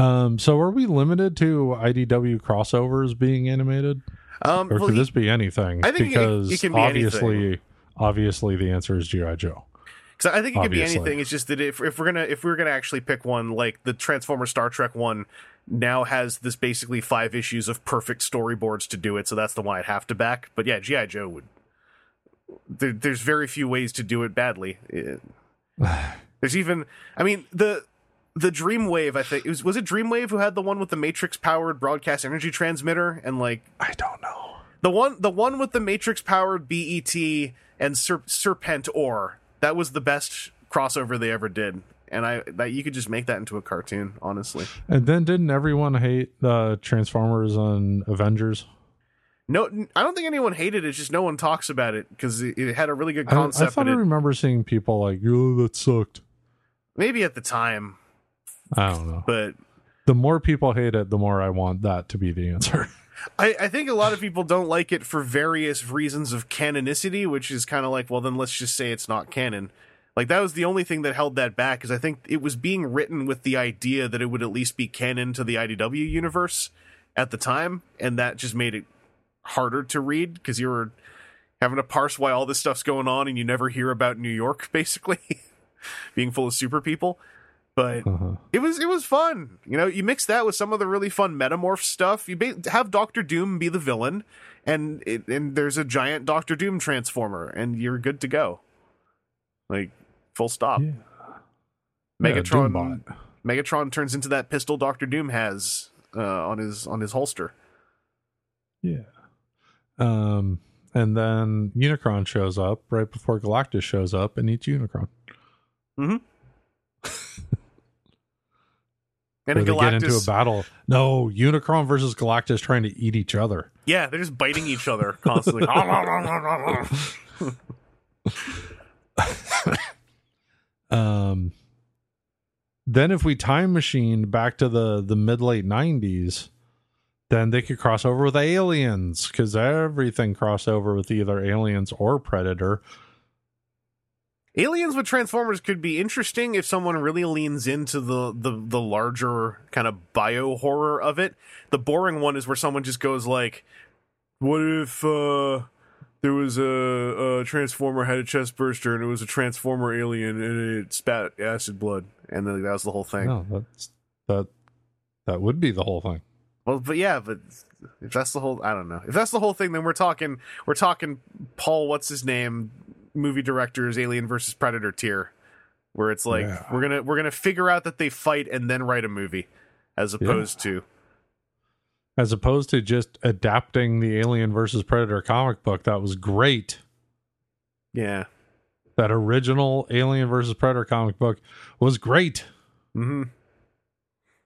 Um, so are we limited to IDW crossovers being animated, um or well, could this be anything? I think it- because it can be obviously, anything. obviously, the answer is GI Joe. Because I think it could be anything. It's just that if if we're gonna if we're gonna actually pick one, like the Transformer Star Trek one, now has this basically five issues of perfect storyboards to do it. So that's the one I'd have to back. But yeah, GI Joe would. There, there's very few ways to do it badly. It- there's even, I mean the the Dreamwave. I think it was was it Dreamwave who had the one with the Matrix powered broadcast energy transmitter and like I don't know. the one, the one with the Matrix powered BET and Ser- Serpentor. That was the best crossover they ever did, and I that you could just make that into a cartoon. Honestly, And then didn't everyone hate the Transformers on Avengers? no, I don't think anyone hated it. It's just no one talks about it because it, it had a really good I, I concept. thought but I it, remember seeing people like, "Oh, that sucked." maybe at the time, I don't know. but The more people hate it, the more I want that to be the answer. I, I think a lot of people don't like it for various reasons of canonicity, which is kind of like, well, then let's just say it's not canon. Like that was the only thing that held that back, because I think it was being written with the idea that it would at least be canon to the IDW universe at the time, and that just made it harder to read because you were having to parse why all this stuff's going on, and you never hear about New York, basically being full of super people. But Uh-huh. it was it was fun. You know, you mix that with some of the really fun metamorph stuff. You ba- have Doctor Doom be the villain, and it, and there's a giant Doctor Doom transformer, and you're good to go. Like full stop. Yeah. Megatron Doombot. Megatron turns into that pistol Doctor Doom has uh, on his on his holster. Yeah. Um, and then Unicron shows up right before Galactus shows up and eats Unicron. And Where they get into a battle. No, Unicron versus Galactus trying to eat each other. yeah, they're just biting each other constantly. Um, then if we time machine back to the the mid late nineties, then they could cross over with aliens because everything cross over with either aliens or Predator. Aliens with Transformers could be interesting if someone really leans into the, the, the larger kind of bio horror of it. The boring one is where someone just goes like, "What if uh, there was a, a transformer had a chest burster and it was a transformer alien and it spat acid blood and then that was the whole thing. No, that's that that would be the whole thing. Well, but yeah, but if that's the whole, I don't know. If that's the whole thing, then we're talking, we're talking Paul, what's his name, movie director's Alien versus Predator tier, where it's like Yeah. we're gonna we're gonna figure out that they fight and then write a movie, as opposed to As opposed to just adapting the Alien versus Predator comic book that was great. yeah, That original Alien versus Predator comic book was great. hmm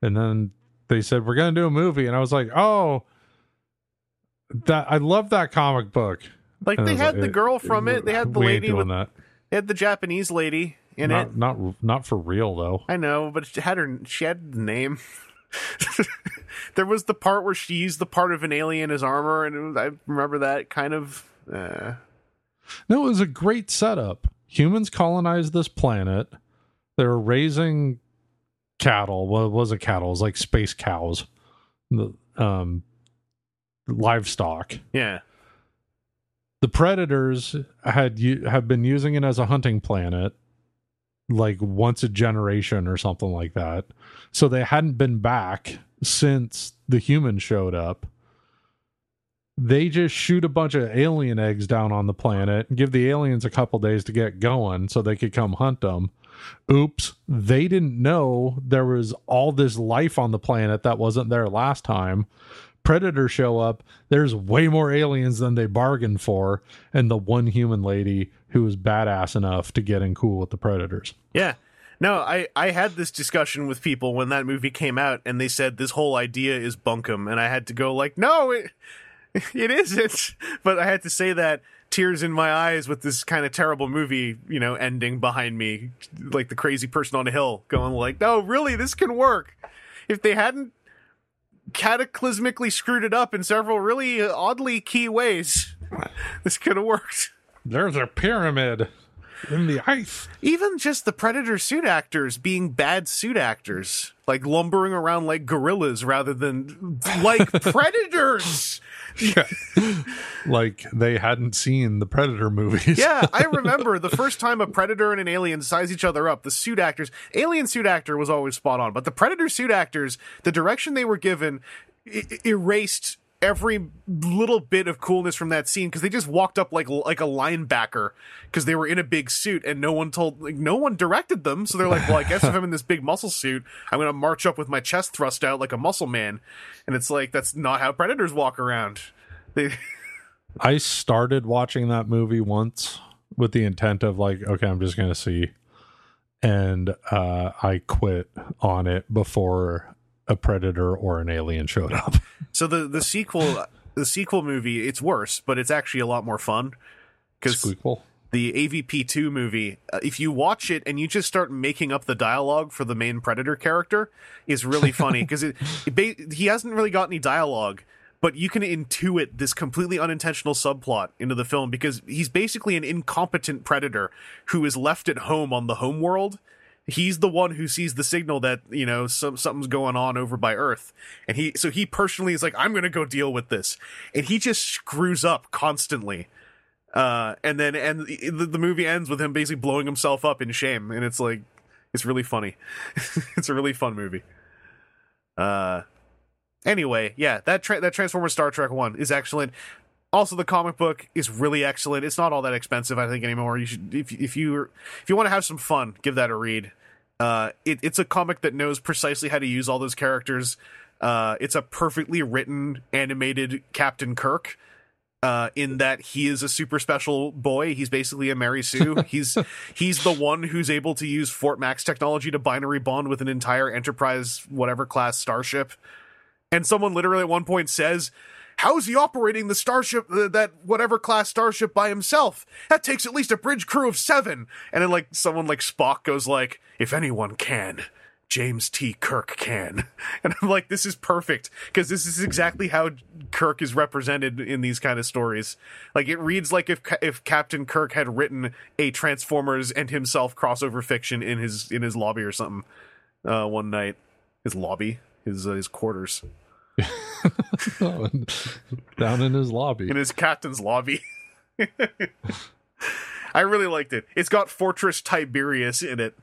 And then they said we're going to do a movie and I was like, "Oh, that I love that comic book." Like they had like, the girl from it, they had the lady with, that. they had the Japanese lady in not, it. not not for real though. I know, but she had her, she had the name. there was the part where she used the part of an alien as armor, and it was, I remember that kind of. Uh, No, it was a great setup. Humans colonized this planet. They were raising cattle. Well, it wasn't cattle. It was like space cows. The um, livestock. yeah. The predators had u- have been using it as a hunting planet, like once a generation or something like that. So they hadn't been back since the humans showed up. They just shoot a bunch of alien eggs down on the planet and give the aliens a couple days to get going so they could come hunt them. Oops, they didn't know there was all this life on the planet that wasn't there last time. Predators show up, there's way more aliens than they bargained for, and the one human lady who was badass enough to get in cool with the predators. Yeah. No, I, I had this discussion with people when that movie came out, and they said this whole idea is bunkum, and I had to go like, no, it, it isn't. But I had to say that tears in my eyes with this kind of terrible movie, you know, ending behind me, like the crazy person on a hill, going like, no, really, this can work. If they hadn't cataclysmically screwed it up in several really uh, oddly key ways, this could have worked. There's a pyramid in the ice. even just the predator suit actors being bad suit actors like lumbering around like gorillas rather than like predators Like they hadn't seen the Predator movies. yeah i remember the first time a predator and an alien size each other up the suit actors alien suit actor was always spot on but the predator suit actors the direction they were given erased every little bit of coolness from that scene because they just walked up like like a linebacker because they were in a big suit and no one told like no one directed them. So they're like well i guess if i'm in this big muscle suit i'm gonna march up with my chest thrust out like a muscle man. And it's like that's not how predators walk around. They I started watching that movie once with the intent of like, okay, I'm just gonna see, and uh, I quit on it before a predator or an alien showed up. so the the sequel the sequel movie it's worse but it's actually a lot more fun because the AVP2 movie, uh, if you watch it and you just start making up the dialogue for the main Predator character, is really funny because it, it ba- he hasn't really got any dialogue, but you can intuit this completely unintentional subplot into the film because he's basically an incompetent Predator who is left at home on the home world. He's the one who sees the signal that you know some, something's going on over by Earth, and he so he personally is like, "I'm to go deal with this," and he just screws up constantly uh, and then and the, the movie ends with him basically blowing himself up in shame, and it's like it's really funny. it's a really fun movie. Uh, anyway, yeah, that tra- that transformer Star Trek one is excellent. Also, the comic book is really excellent. It's not all that expensive, I think, anymore. You should if if you if you want to have some fun, give that a read. Uh, it, it's a comic that knows precisely how to use all those characters. Uh, it's a perfectly written animated Captain Kirk uh, in that he is a super special boy. He's basically a Mary Sue. he's he's the one who's able to use Fort Max technology to binary bond with an entire Enterprise whatever class starship. And someone literally at one point says, "How is he operating the starship uh, that whatever class starship by himself? That takes at least a bridge crew of seven. And then like someone like Spock goes like, "If anyone can." James T. Kirk can. And I'm like, this is perfect because this is exactly how Kirk is represented in these kind of stories. Like it reads like if if Captain Kirk had written a Transformers and himself crossover fiction in his in his lobby or something uh, one night. His lobby, his uh, his quarters, down in his lobby. in his captain's lobby. I really liked it. It's got Fortress Tiberius in it.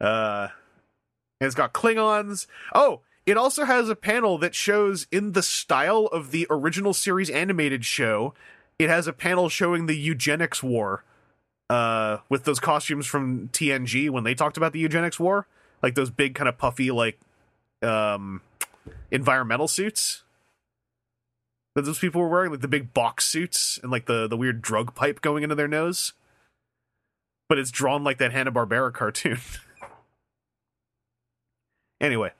Uh, and it's got Klingons. Oh, it also has a panel that shows in the style of the original series animated show. It has a panel showing the eugenics war. Uh, with those costumes from TNG when they talked about the eugenics war, like those big kind of puffy like um environmental suits that those people were wearing, like the big box suits and like the the weird drug pipe going into their nose. But it's drawn like that Hanna Barbera cartoon. anyway,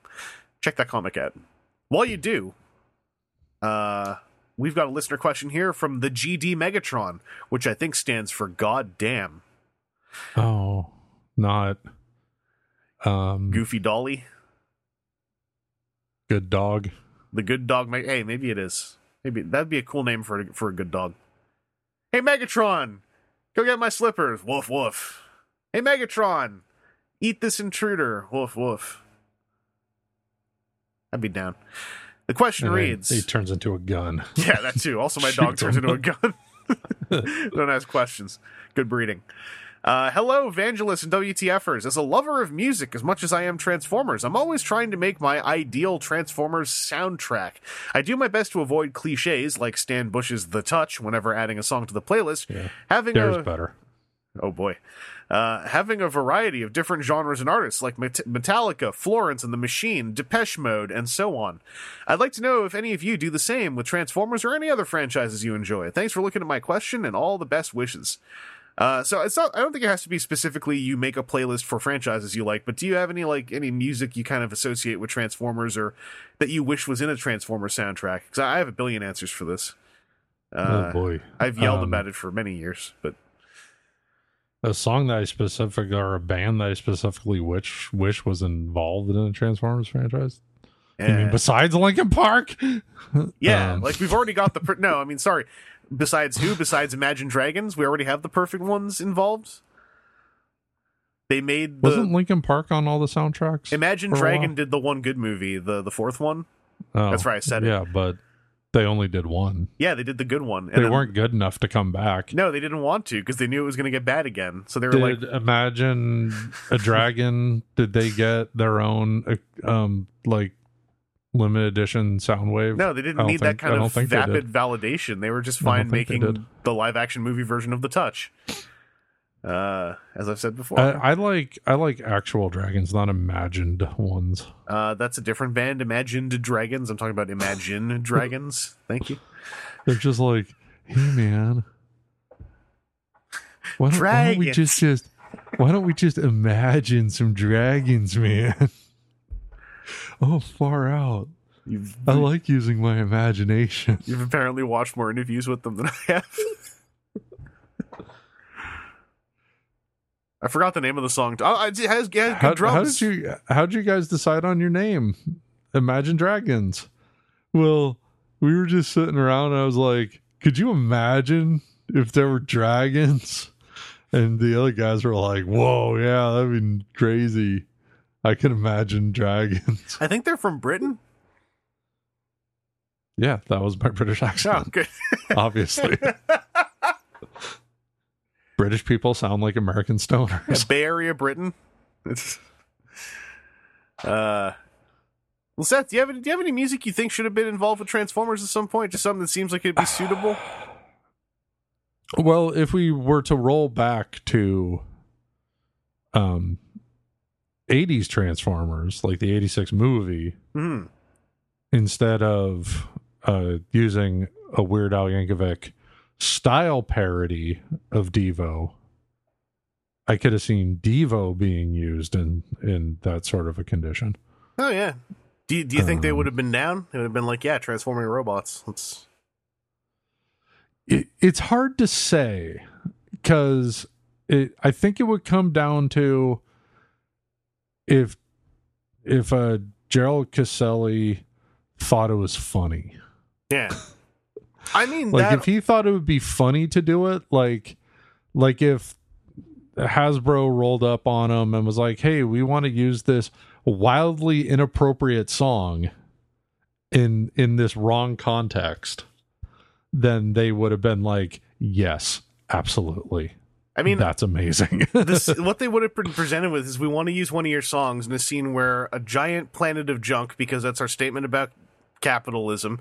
check that comic out. While you do, uh, we've got a listener question here from the GD Megatron, which I think stands for God damn. Oh, not um Goofy Dolly, good dog. the good dog. Hey, maybe it is. Maybe that'd be a cool name for a, for a good dog. Hey Megatron, go get my slippers. Woof woof. Hey Megatron, eat this intruder. Woof woof. I'd be down. The question And reads. he turns into a gun. Yeah, that too. Also, my dog turns into a gun. Don't ask questions. Good breeding. Uh, hello, Evangelists and WTFers. As a lover of music as much as I am Transformers, I'm always trying to make my ideal Transformers soundtrack. I do my best to avoid cliches like Stan Bush's The Touch whenever adding a song to the playlist. Yeah. Having There's a, better. oh boy. Uh, having a variety of different genres and artists like Met- Metallica, Florence and the Machine, Depeche Mode, and so on. I'd like to know if any of you do the same with Transformers or any other franchises you enjoy. Thanks for looking at my question and all the best wishes. Uh, so it's not. I don't think it has to be specifically you make a playlist for franchises you like, but do you have any like any music you kind of associate with Transformers or that you wish was in a Transformers soundtrack? Because I have a billion answers for this. Uh, oh boy. I've yelled Um, about it for many years, but a song that I specific or a band that I specifically wish wish was involved in a Transformers franchise. I mean, eh. besides Linkin Park. Yeah, Um, like we've already got the no. I mean, sorry. Besides who? Besides Imagine Dragons, we already have the perfect ones involved. They made the wasn't Linkin Park on all the soundtracks? Imagine Dragon did the one good movie, the the fourth one. Oh, That's right, I said it. Yeah, but they only did one. Yeah, they did the good one. And they then- weren't good enough to come back. No, they didn't want to because they knew it was going to get bad again. So they were like, Imagine a Dragon? did they get their own uh, um like limited edition Soundwave? no, they didn't need that think- I kind of think they validation. They were just fine making the live action movie version of the Touch. Uh, as I've said before, I, I like I like actual dragons, not imagined ones. uh, that's a different band. Imagined Dragons. I'm talking about Imagine Dragons. Thank you. They're just like, hey man, why don't, why don't we just just why don't we just imagine some dragons, man? Oh, far out. You've I like using my imagination. You've apparently watched more interviews with them than I have. I forgot the name of the song. Oh, it has, it has How, drums. how did you how did you guys decide on your name? Imagine Dragons. Well, we were just sitting around and I was like, could you imagine if there were dragons? And the other guys were like, Whoa, yeah, that'd be crazy. I can imagine dragons. I think they're from Britain. Yeah, that was my British Oh, accent, good. obviously. British people sound like American stoners. Bay Area, Britain. It's, uh, well, Seth, do you have any, do you have any music you think should have been involved with Transformers at some point? Just something that seems like it'd be suitable. Well, if we were to roll back to um 80s Transformers, like the 86 movie, Hmm. instead of uh using a Weird Al Yankovic style parody of Devo, I could have seen Devo being used in in that sort of a condition. Oh yeah. Do you, do you think they Um, would have been down? They would have been like, yeah, transforming robots. Let's. it, it's hard to say because I think it would come down to if if uh, Gerald Casale thought it was funny. Yeah. I mean, Like that, if he thought it would be funny to do it, like like if Hasbro rolled up on him and was like, "Hey, we want to use this wildly inappropriate song in in this wrong context." then they would have been like, yes, absolutely. I mean, That's amazing. this what they would have been presented with is we want to use one of your songs in a scene where a giant planet of junk, because that's our statement about capitalism,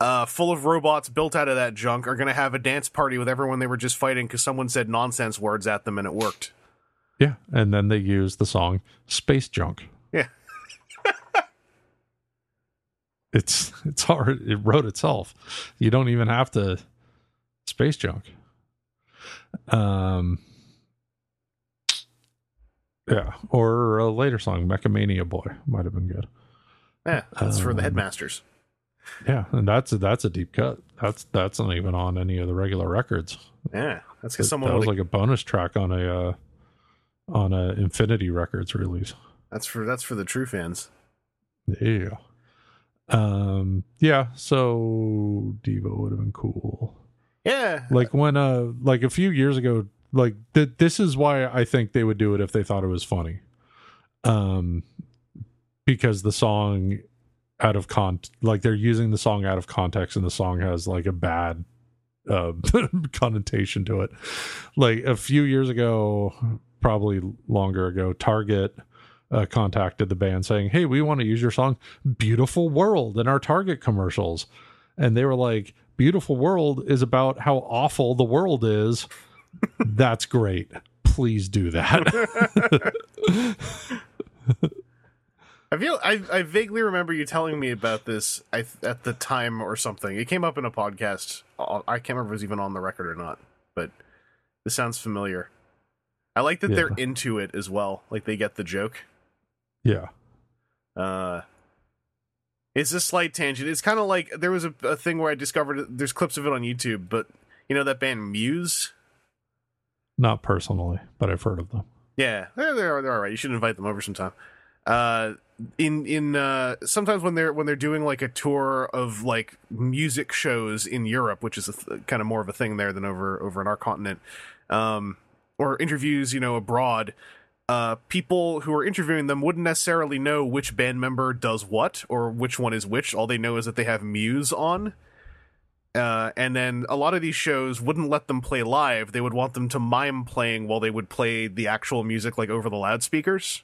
uh, full of robots built out of that junk, are going to have a dance party with everyone they were just fighting because someone said nonsense words at them and it worked. yeah. And then they used the song Space Junk. Yeah. It's it's hard. It wrote itself. You don't even have to space junk. Um Yeah, or a later song, Mechamania Boy, might have been good. Yeah, that's for the Um, headmasters. Yeah, and that's a, that's a deep cut. That's that's not even on any of the regular records. Yeah, that's That, because someone that was like a bonus track on a uh, on a Infinity Records release. that's for that's for the true fans. Yeah. Um. Yeah. So Devo would have been cool. Yeah, Like when uh, like a few years ago, like th- this is why I think they would do it if they thought it was funny. Um, because the song out of con like they're using the song out of context, and the song has like a bad uh connotation to it. Like a few years ago, probably longer ago, Target uh, contacted the band saying, "Hey, we want to use your song "Beautiful World" in our Target commercials," and they were like, "Beautiful World is about how awful the world is." That's great. Please do that. I feel I, I vaguely remember you telling me about this I, at the time or something. It came up in a podcast. Uh, I can't remember if it was even on the record or not, but this sounds familiar. I like that they're into it as well. Like they get the joke. yeah. Uh, it's a slight tangent. It's kind of like there was a, a thing where I discovered there's clips of it on YouTube, but you know that band Muse. Not personally, but I've heard of them. Yeah, they're they're, they're all right. You should invite them over sometime. Uh, in in uh, sometimes when they're when they're doing like a tour of like music shows in Europe, which is th- kind of more of a thing there than over over in our continent, um, or interviews you know abroad. Uh, people who are interviewing them wouldn't necessarily know which band member does what or which one is which. All they know is that they have Muse on. Uh, and then a lot of these shows wouldn't let them play live. They would want them to mime playing while they would play the actual music, like over the loudspeakers.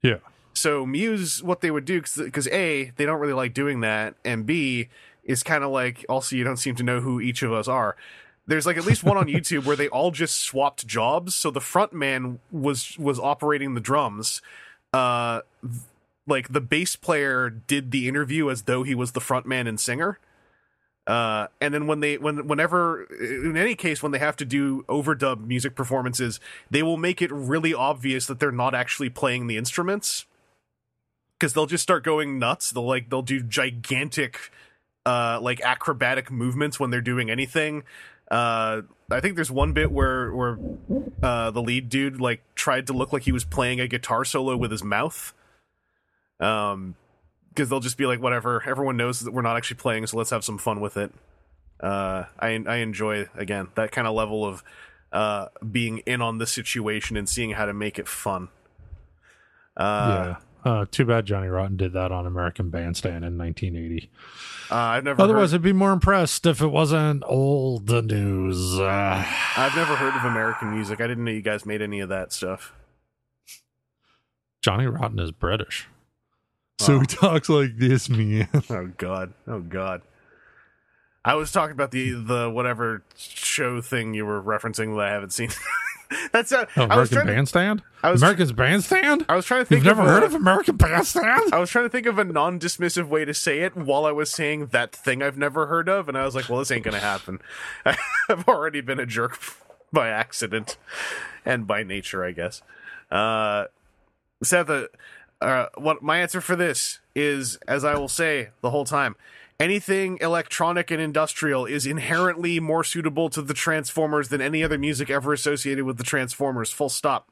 Yeah. So Muse, what they would do, because A, they don't really like doing that, and B, is kind of like also you don't seem to know who each of us are. There's like at least one on YouTube where they all just swapped jobs. So the front man was was operating the drums. Uh, like the bass player did the interview as though he was the front man and singer. Uh, and then when they when whenever in any case when they have to do overdub music performances, they will make it really obvious that they're not actually playing the instruments because they'll just start going nuts. They'll like they'll do gigantic, uh, like acrobatic movements when they're doing anything. Uh, I think there's one bit where where uh, the lead dude like tried to look like he was playing a guitar solo with his mouth. Um, because they'll just be like, whatever. Everyone knows that we're not actually playing, so let's have some fun with it. Uh, I I enjoy again that kind of level of uh being in on the situation and seeing how to make it fun. Uh, yeah. Uh, too bad Johnny Rotten did that on American Bandstand in 1980. uh, I've never Otherwise, heard, I'd be more impressed if it wasn't old news. Uh, I've never heard of American music. I didn't know you guys made any of that stuff. Johnny Rotten is British. So Oh. he talks like this, man. Oh god. Oh god. I was talking about the the whatever show thing you were referencing that I haven't seen. That's a, Oh, I was American to, Bandstand? I was- American's Bandstand? I was trying to think You've never of heard a- of American Bandstand? I was trying to think of a non-dismissive way to say it while I was saying that thing I've never heard of, and I was like, "Well, this ain't gonna happen." I've already been a jerk by accident and by nature, I guess. Uh, Seth, uh, uh, what my answer for this is, as I will say the whole time, anything electronic and industrial is inherently more suitable to the Transformers than any other music ever associated with the Transformers. Full stop.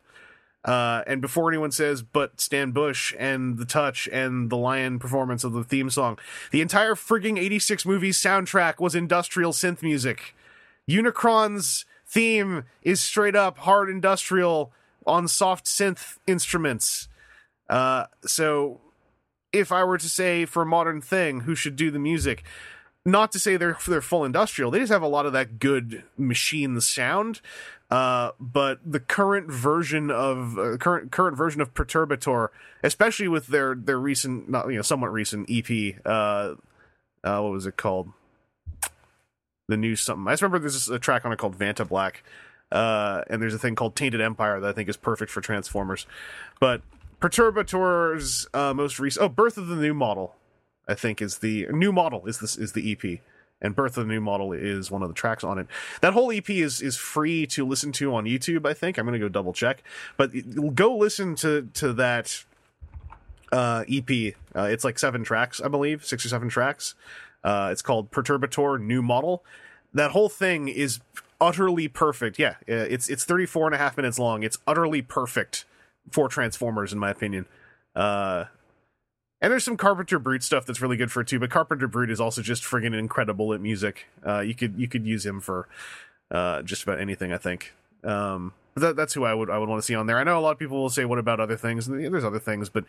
Uh, and before anyone says, but Stan Bush and the touch and the lion performance of the theme song, the entire frigging 86 movies soundtrack was industrial synth music. Unicron's theme is straight up hard industrial on soft synth instruments. Uh, so if I were to say for a modern thing who should do the music, not to say they're they're full industrial. They just have a lot of that good machine sound. Uh, but the current version of uh, current current version of Perturbator, especially with their their recent, not you know, somewhat recent EP. Uh, uh, what was it called? The new something. I just remember there's a track on it called Vantablack. Uh, and there's a thing called Tainted Empire that I think is perfect for Transformers. But Perturbator's uh, most recent, oh, Birth of the New Model, I think is the new model is this is the EP, and Birth of the New Model is one of the tracks on it. That whole EP is is free to listen to on YouTube. I think I'm gonna go double check, but go listen to to that uh, EP. Uh, it's like seven tracks, I believe, six or seven tracks. Uh, it's called Perturbator New Model. That whole thing is utterly perfect. Yeah, uh, it's it's 34 and a half minutes long. It's utterly perfect for Transformers, in my opinion. Uh, and there's some Carpenter Brut stuff that's really good for it too. But Carpenter Brut is also just friggin' incredible at music. Uh, you could you could use him for uh, just about anything, I think. Um, that, that's who I would I would want to see on there. I know a lot of people will say, "What about other things?" And there's other things, but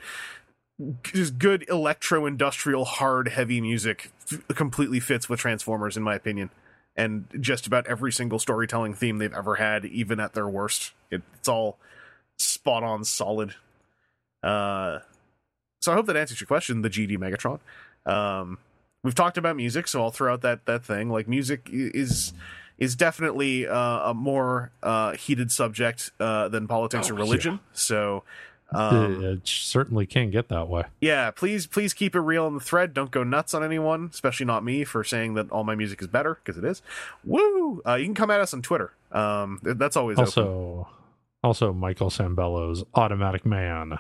just good electro industrial hard heavy music f- completely fits with Transformers, in my opinion. And just about every single storytelling theme they've ever had, even at their worst, it, it's all spot on solid. Uh, so I hope that answers your question, the GD Megatron. Um, we've talked about music, so I'll throw out that that thing. Like music is is definitely uh, a more uh, heated subject uh, than politics Oh, or religion. So. Um, it certainly can get that way. yeah, please, please keep it real in the thread. Don't go nuts on anyone, especially not me for saying that all my music is better because it is. Woo! Uh, you can come at us on Twitter. Um, that's always open. Also, Michael Sembello's Automatic Man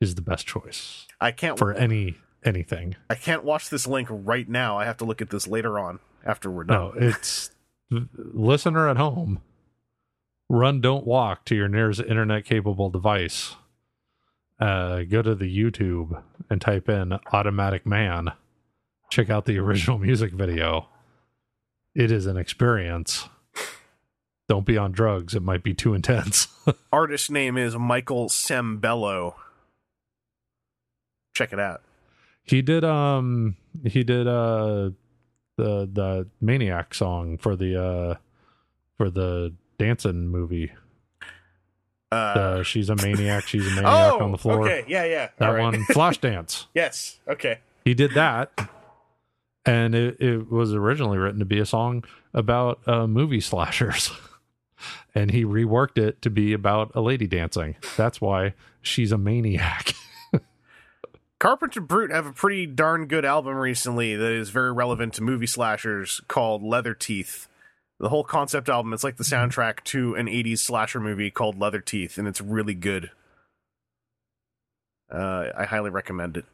is the best choice I can't for any anything. I can't watch this link right now. I have to look at this later on after we're done. No, it's listener at home. Run, don't walk to your nearest internet capable device. Uh, go to the YouTube and type in Automatic Man. Check out the original music video. It is an experience. Don't be on drugs. It might be too intense. Artist name is Michael Sembello. Check it out. he did um he did uh the the Maniac song for the uh for the dancing movie. Uh, Uh, she's a maniac. She's a maniac oh, on the floor. okay, yeah, yeah. That right. one, Flashdance. yes, okay. He did that, and it, it was originally written to be a song about uh, movie slashers, and he reworked it to be about a lady dancing. That's why she's a maniac. Carpenter Brut have a pretty darn good album recently that is very relevant to movie slashers called Leather Teeth. The whole concept album, it's like the soundtrack to an 80s slasher movie called Leather Teeth, and it's really good. Uh, I highly recommend it.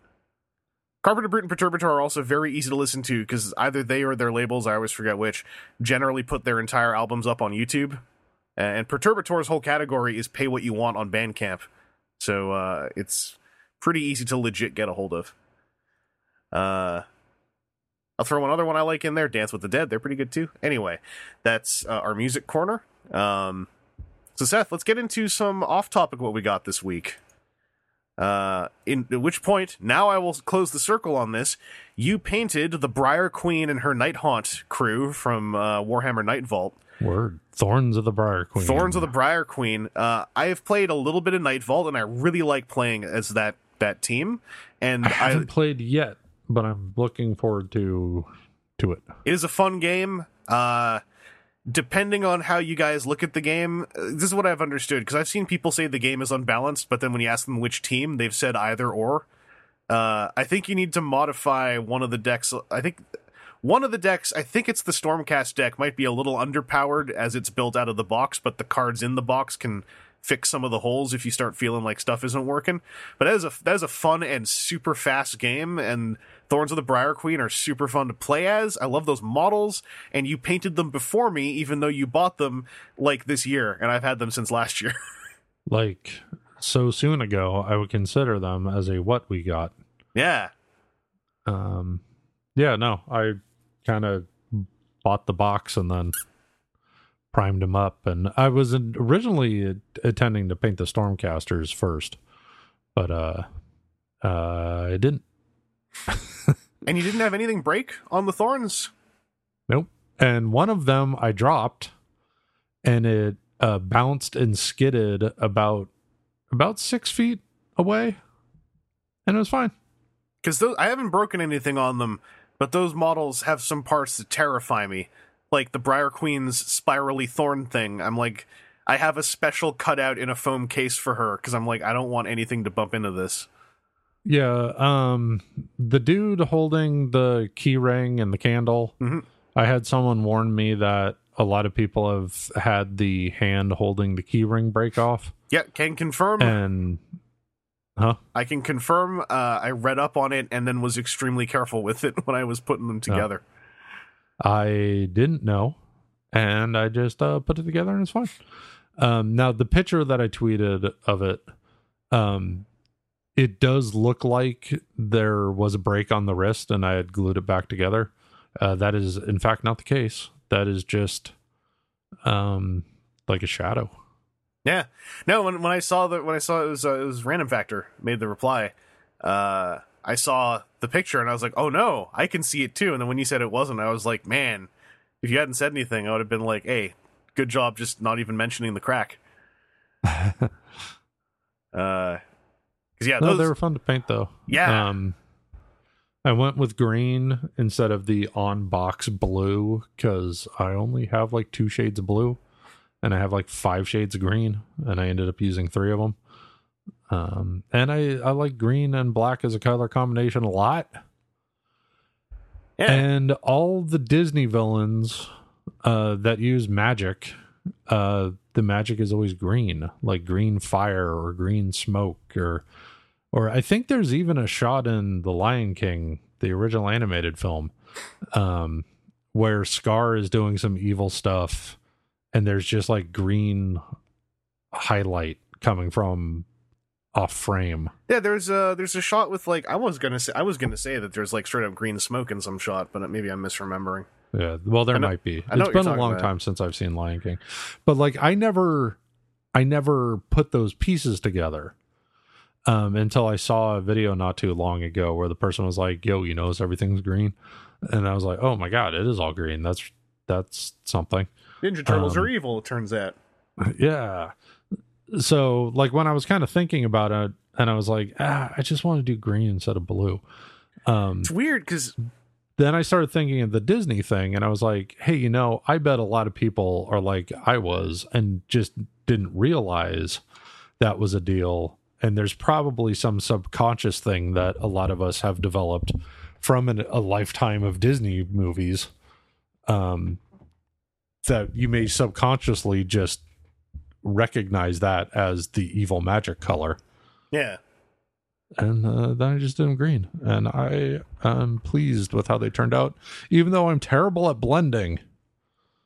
Carpenter Brut and Perturbator are also very easy to listen to because either they or their labels, I always forget which, generally put their entire albums up on YouTube. And Perturbator's whole category is pay what you want on Bandcamp. So uh, it's pretty easy to legit get a hold of. Uh, I'll throw one other one I like in there, Dance with the Dead. They're pretty good too. Anyway, that's uh, our music corner. Um, so Seth, let's get into some off-topic what we got this week. Uh, in at which point, now I will close the circle on this. You painted the Briar Queen and her Nighthaunt crew from uh, Warhammer Nightvault. Word Thorns of the Briar Queen. Thorns of the Briar Queen. Uh, I have played a little bit of Nightvault, and I really like playing as that that team. And I I, haven't played yet, but I'm looking forward to to it. it is a fun game. Uh, depending on how you guys look at the game, uh, this is what I've understood because I've seen people say the game is unbalanced, but then when you ask them which team, they've said either or. Uh, I think you need to modify one of the decks. I think one of the decks, I think it's the Stormcast deck, might be a little underpowered as it's built out of the box, but the cards in the box can fix some of the holes if you start feeling like stuff isn't working. But that is a that is a fun and super fast game, and Thorns of the Briar Queen are super fun to play as. I love those models, and you painted them before me, even though you bought them like this year, and I've had them since last year. Like so soon ago, I would consider them as a what we got. yeah, Um, yeah, no, I kind of bought the box and then primed them up, and I was originally intending to paint the Stormcasters first, but uh, uh, I didn't. And you didn't have anything break on the thorns? Nope. And one of them I dropped, and it uh, bounced and skidded about about six feet away, and it was fine. Because I haven't broken anything on them, but those models have some parts that terrify me. Like the Briar Queen's spirally thorn thing. I'm like, I have a special cutout in a foam case for her because I'm like, I don't want anything to bump into this. Yeah, um the dude holding the key ring and the candle, Mhm. I had someone warn me that a lot of people have had the hand holding the key ring break off. Yeah, can confirm. And huh? I can confirm. Uh, I read up on it and then was extremely careful with it when I was putting them together. I didn't know, and I just uh, put it together, and it's fine. Um, now the picture that I tweeted of it, um, it does look like there was a break on the wrist, and I had glued it back together. Uh, that is, in fact, not the case. That is just um, like a shadow. Yeah. No, when when I saw that when I saw it was uh, it was Random Factor made the reply. Uh, I saw the picture and I was like, oh no, I can see it too. And then when you said it wasn't, I was like, man, if you hadn't said anything, I would have been like, hey, good job, just not even mentioning the crack. uh, because yeah, No, those, they were fun to paint though. Yeah. Um, I went with green instead of the on box blue because I only have like two shades of blue, and I have like five shades of green, and I ended up using three of them. Um, and I I like green and black as a color combination a lot. yeah, And all the Disney villains uh, that use magic, uh, the magic is always green, like green fire or green smoke, or or I think there's even a shot in The Lion King, the original animated film, um, where Scar is doing some evil stuff, and there's just like green highlight coming from off frame. yeah. There's a there's a shot with like I was gonna say I was gonna say that there's like straight up green smoke in some shot, but maybe I'm misremembering. Yeah, well, there know- might be. It's been a long about. time since I've seen Lion King, but like I never, I never put those pieces together um, until I saw a video not too long ago where the person was like, "Yo, you notice everything's green," and I was like, "Oh my god, it is all green. That's that's something." Ninja Turtles Um, are evil. It turns out. yeah. So like when I was kind of thinking about it, and I was like, ah, I just want to do green instead of blue. Um, It's weird because then I started thinking of the Disney thing, and I was like, hey, you know, I bet a lot of people are like I was and just didn't realize that was a deal. And there's probably some subconscious thing that a lot of us have developed from an, a lifetime of Disney movies um, that you may subconsciously just recognize that as the evil magic color yeah, and uh, then I just did them green, and I am pleased with how they turned out. Even though I'm terrible at blending,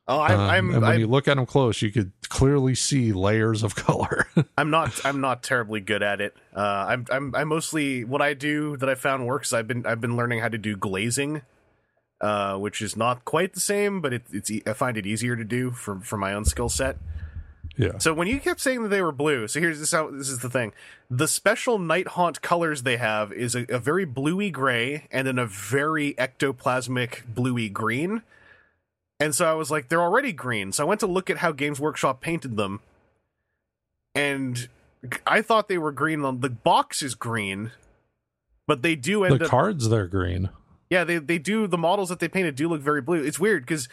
oh, I'm Um, I'm and when I'm, you look at them close, you could clearly see layers of color. I'm not I'm not terribly good at it. Uh, I'm I'm I mostly what I do that I found works. I've been I've been learning how to do glazing, uh, which is not quite the same, but it, it's I find it easier to do for for my own skill set. yeah, So when you kept saying that they were blue, so here's this how this is the thing: the special Nighthaunt colors they have is a, a very bluey gray and then a very ectoplasmic bluey green. And so I was like, they're already green. So I went to look at how Games Workshop painted them, and I thought they were green. The box is green, but they do end the up. cards they're green. Yeah, they they do the models that they painted do look very blue. It's weird because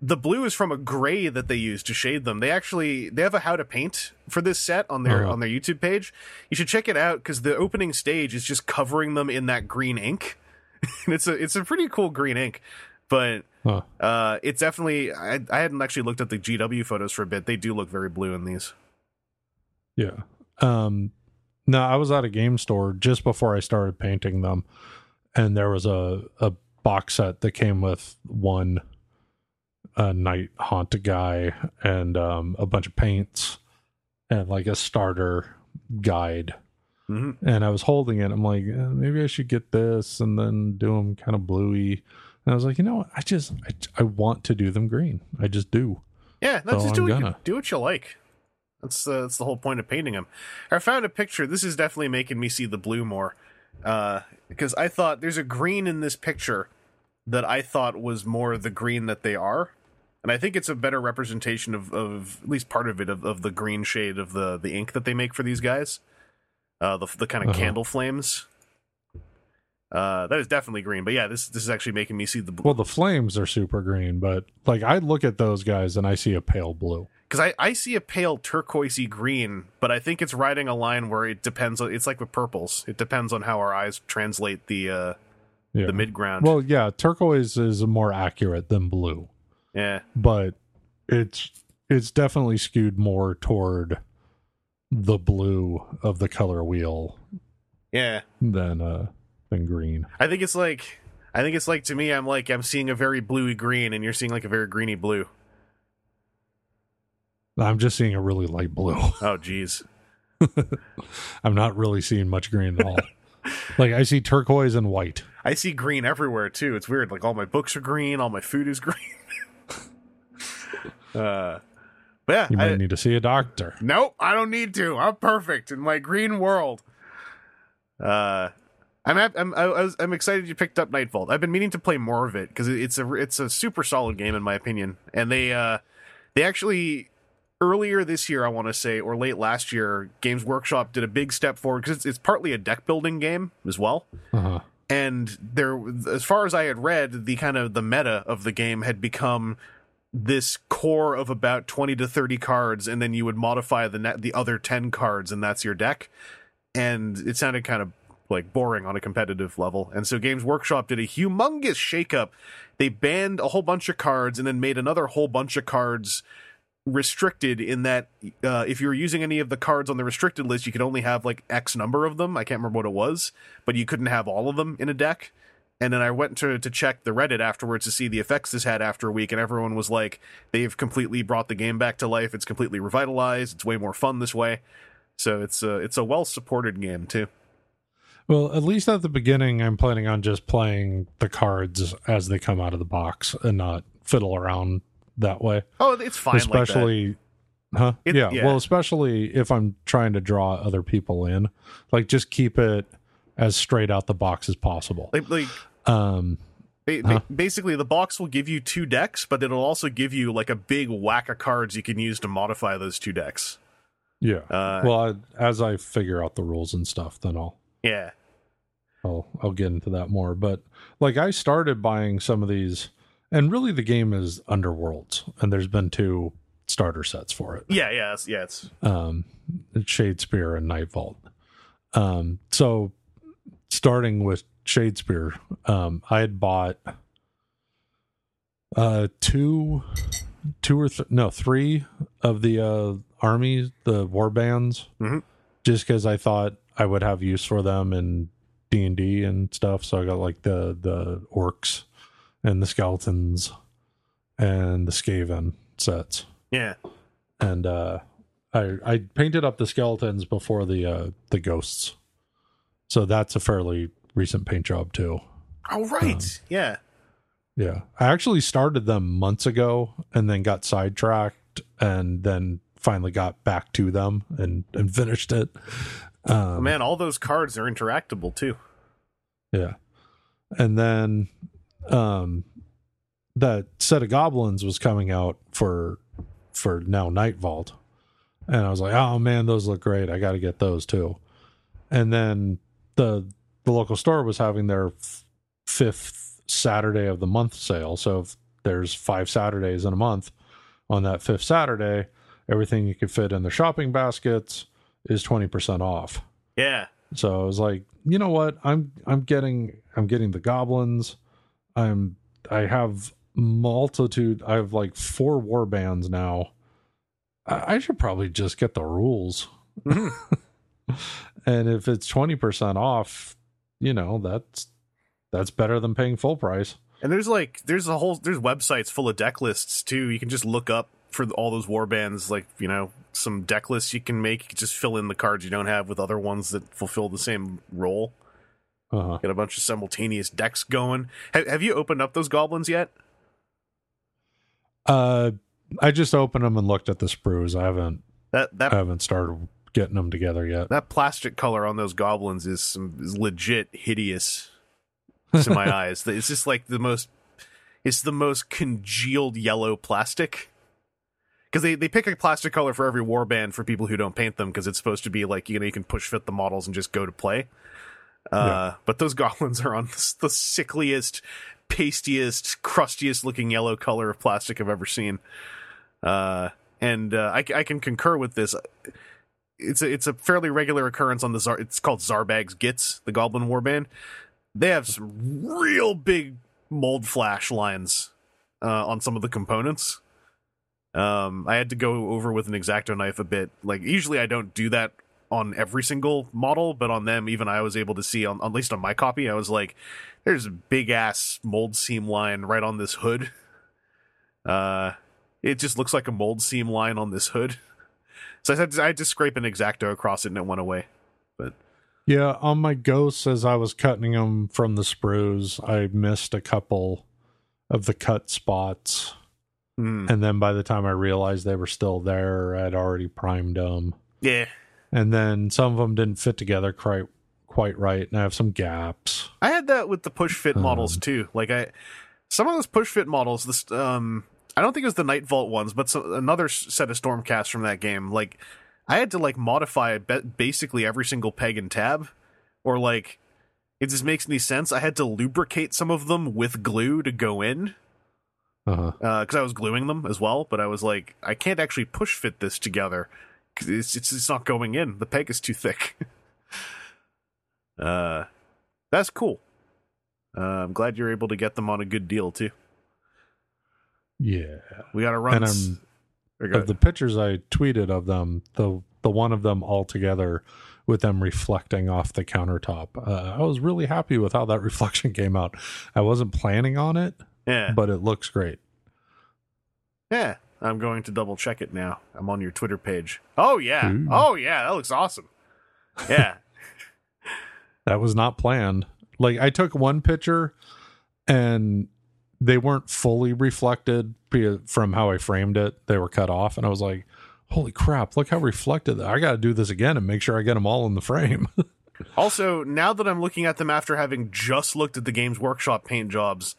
the blue is from a gray that they use to shade them. They actually they have a how to paint for this set on their Uh-huh. on their YouTube page. You should check it out because the opening stage is just covering them in that green ink, and it's a it's a pretty cool green ink. But Huh. uh, it's definitely I, I hadn't actually looked at the GW photos for a bit. They do look very blue in these. Yeah. Um no, I was at a game store just before I started painting them and there was a a box set that came with one a Nighthaunt guy and um a bunch of paints and like a starter guide. hmm And I was holding it. I'm like, eh, maybe I should get this and then do them kind of bluey. And I was like, you know what? I just I, I want to do them green. I just do. Yeah, that's So just do I'm what, gonna. do what you like. That's uh, that's the whole point of painting them. I found a picture. This is definitely making me see the blue more. Uh, because I thought there's a green in this picture that I thought was more the green that they are, and I think it's a better representation of, of at least part of it of, of the green shade of the the ink that they make for these guys, uh, the the kind of Uh-huh. candle flames. Uh, that is definitely green, but yeah, this this is actually making me see the blue Well, the flames are super green, but like I look at those guys and I see a pale blue. Because I, I see a pale turquoisey green, but I think it's riding a line where it depends. on It's like with purples; it depends on how our eyes translate the uh, Yeah. the mid ground. Well, yeah, turquoise is more accurate than blue, yeah, but it's it's definitely skewed more toward the blue of the color wheel yeah. than uh than green. I think it's like I think it's like to me I'm like I'm seeing a very bluey green and you're seeing like a very greeny blue. I'm just seeing a really light blue. Oh jeez. I'm not really seeing much green at all. like I see turquoise and white. I see green everywhere too. It's weird. Like all my books are green, all my food is green. uh but yeah, You might I, need to see a doctor. nope, I don't need to. I'm perfect in my green world. Uh I'm I'm I was, I'm excited you picked up Nightvault. I've been meaning to play more of it because it's a it's a super solid game in my opinion. And they uh they actually earlier this year I want to say or late last year Games Workshop did a big step forward because it's, it's partly a deck building game as well. Uh-huh. And there as far as I had read the kind of the meta of the game had become this core of about 20 to 30 cards and then you would modify the net, the other 10 cards and that's your deck and it sounded kind of like boring on a competitive level and so games workshop did a humongous shakeup they banned a whole bunch of cards and then made another whole bunch of cards restricted in that uh, if you were using any of the cards on the restricted list you could only have like x number of them i can't remember what it was but you couldn't have all of them in a deck and then I went to to check the Reddit afterwards to see the effects this had after a week, and everyone was like, they've completely brought the game back to life. It's completely revitalized. It's way more fun this way. So it's a it's a well supported game too. Well, at least at the beginning, I'm planning on just playing the cards as they come out of the box and not fiddle around that way. Oh, it's fine. especially, huh? It- yeah, yeah. Well, especially if I'm trying to draw other people in, like just keep it as straight out the box as possible. like. Like, like Um, ba- Huh? basically, the box will give you two decks, but it'll also give you like a big whack of cards you can use to modify those two decks. yeah. Uh, well, I, as I figure out the rules and stuff, then I'll yeah, I'll I'll get into that more. But like I started buying some of these, and really the game is Underworlds, and there's been two starter sets for it. yeah, yeah, it's, yeah. It's um, Shadespire and Nightvault. Um, so starting with Shadespire, um, I had bought uh two, two or th- no three of the uh armies, the war bands, Mhm. just because I thought I would have use for them in D and D and stuff. So I got like the the orcs and the skeletons and the Skaven sets yeah. and uh I I painted up the skeletons before the uh the ghosts. So that's a fairly recent paint job too. Oh right, yeah. Yeah. I actually started them months ago and then got sidetracked and then finally got back to them and and finished it. Oh, Um man, all those cards are interactable too. yeah. And then um that set of goblins was coming out for for now Nightvault. And I was like, "Oh man, those look great. I got to get those too." And then the the local store was having their f- fifth Saturday of the month sale. So if there's five Saturdays in a month, on that fifth Saturday, everything you could fit in the shopping baskets is 20% off. Yeah, So I was like, you know what? I'm I'm getting I'm getting the goblins. I'm I have multitude. I have like four war bands now. I, I should probably just get the rules. Mhm. and if it's twenty percent off, you know that's that's better than paying full price. And there's like there's a whole there's websites full of deck lists too. You can just look up for all those war bands, like you know some deck lists you can make. You can just fill in the cards you don't have with other ones that fulfill the same role. Uh-huh. Get a bunch of simultaneous decks going. Have, have you opened up those goblins yet? Uh, I just opened them and looked at the sprues. I haven't That that I haven't started getting them together yet. That plastic color on those goblins is some is legit hideous to my eyes. It's just like the most it's the most congealed yellow plastic. Because they, they pick a plastic color for every warband for people who don't paint them because it's supposed to be like you know you can push fit the models and just go to play. Uh, But those goblins are on the sickliest, pastiest, crustiest looking yellow color of plastic I've ever seen. Uh, and uh, I, I can concur with this. It's a, it's a fairly regular occurrence on the Zar. It's called Zarbag's Gits, the Goblin Warband. They have some real big mold flash lines uh, on some of the components. Um, I had to go over with an exacto knife a bit. Like usually I don't do that on every single model, but on them, even I was able to see on at least on my copy, I was like, "There's a big ass mold seam line right on this hood." Uh, it just looks like a mold seam line on this hood. So I had to, I had to scrape an exacto across it and it went away. But Yeah, on my ghosts, as I was cutting them from the sprues, I missed a couple of the cut spots. mm, And then by the time I realized they were still there, I'd already primed them. yeah, And then some of them didn't fit together quite quite right, and I have some gaps. I had that with the push fit Um, models too. Like I, some of those push fit models, this um, I don't think it was the Nightvault ones, but some, another set of Stormcasts from that game. Like I had to like modify basically every single peg and tab, or like it just makes any sense. I had to lubricate some of them with glue to go in Uh-huh. because I was gluing them as well. But I was like, I can't actually push fit this together it's it's it's not going in. The peg is too thick. uh, that's cool. Uh, I'm glad you're able to get them on a good deal too. Yeah. We got to run. And s- I'm or go of the pictures I tweeted of them, the the one of them all together with them reflecting off the countertop. Uh, I was really happy with how that reflection came out. I wasn't planning on it, yeah, but it looks great. yeah. I'm going to double check it now. I'm on your Twitter page. Oh yeah. Ooh. Oh yeah. That looks awesome. Yeah. That was not planned. Like I took one picture and they weren't fully reflected from how I framed it. They were cut off and I was like, "Holy crap, look how reflected that. I got to do this again and make sure I get them all in the frame." Also, now that I'm looking at them after having just looked at the Games Workshop paint jobs,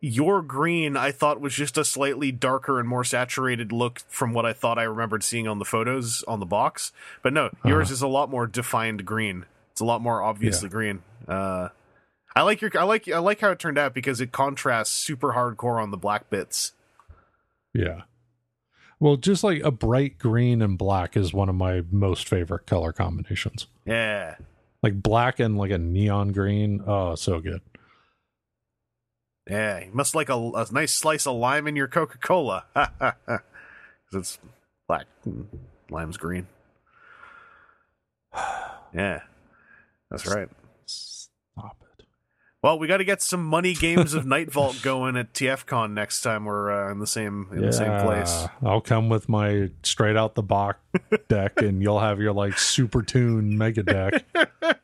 your green I thought was just a slightly darker and more saturated look from what I thought I remembered seeing on the photos on the box. But no, yours is a lot more defined green. It's a lot more obviously green. Uh I like your I like I like how it turned out because it contrasts super hardcore on the black bits. yeah. Well, just like a bright green and black is one of my most favorite color combinations. Yeah. Like black and like a neon green. Oh, so good. Yeah, you must like a, a nice slice of lime in your Coca Cola. Because it's black, lime's green. Yeah, that's right. Stop it. Well, we got to get some money games of Nightvault going at TFCon next time we're uh, in the same in the same place. I'll come with my straight out the box deck, and you'll have your like super tune mega deck.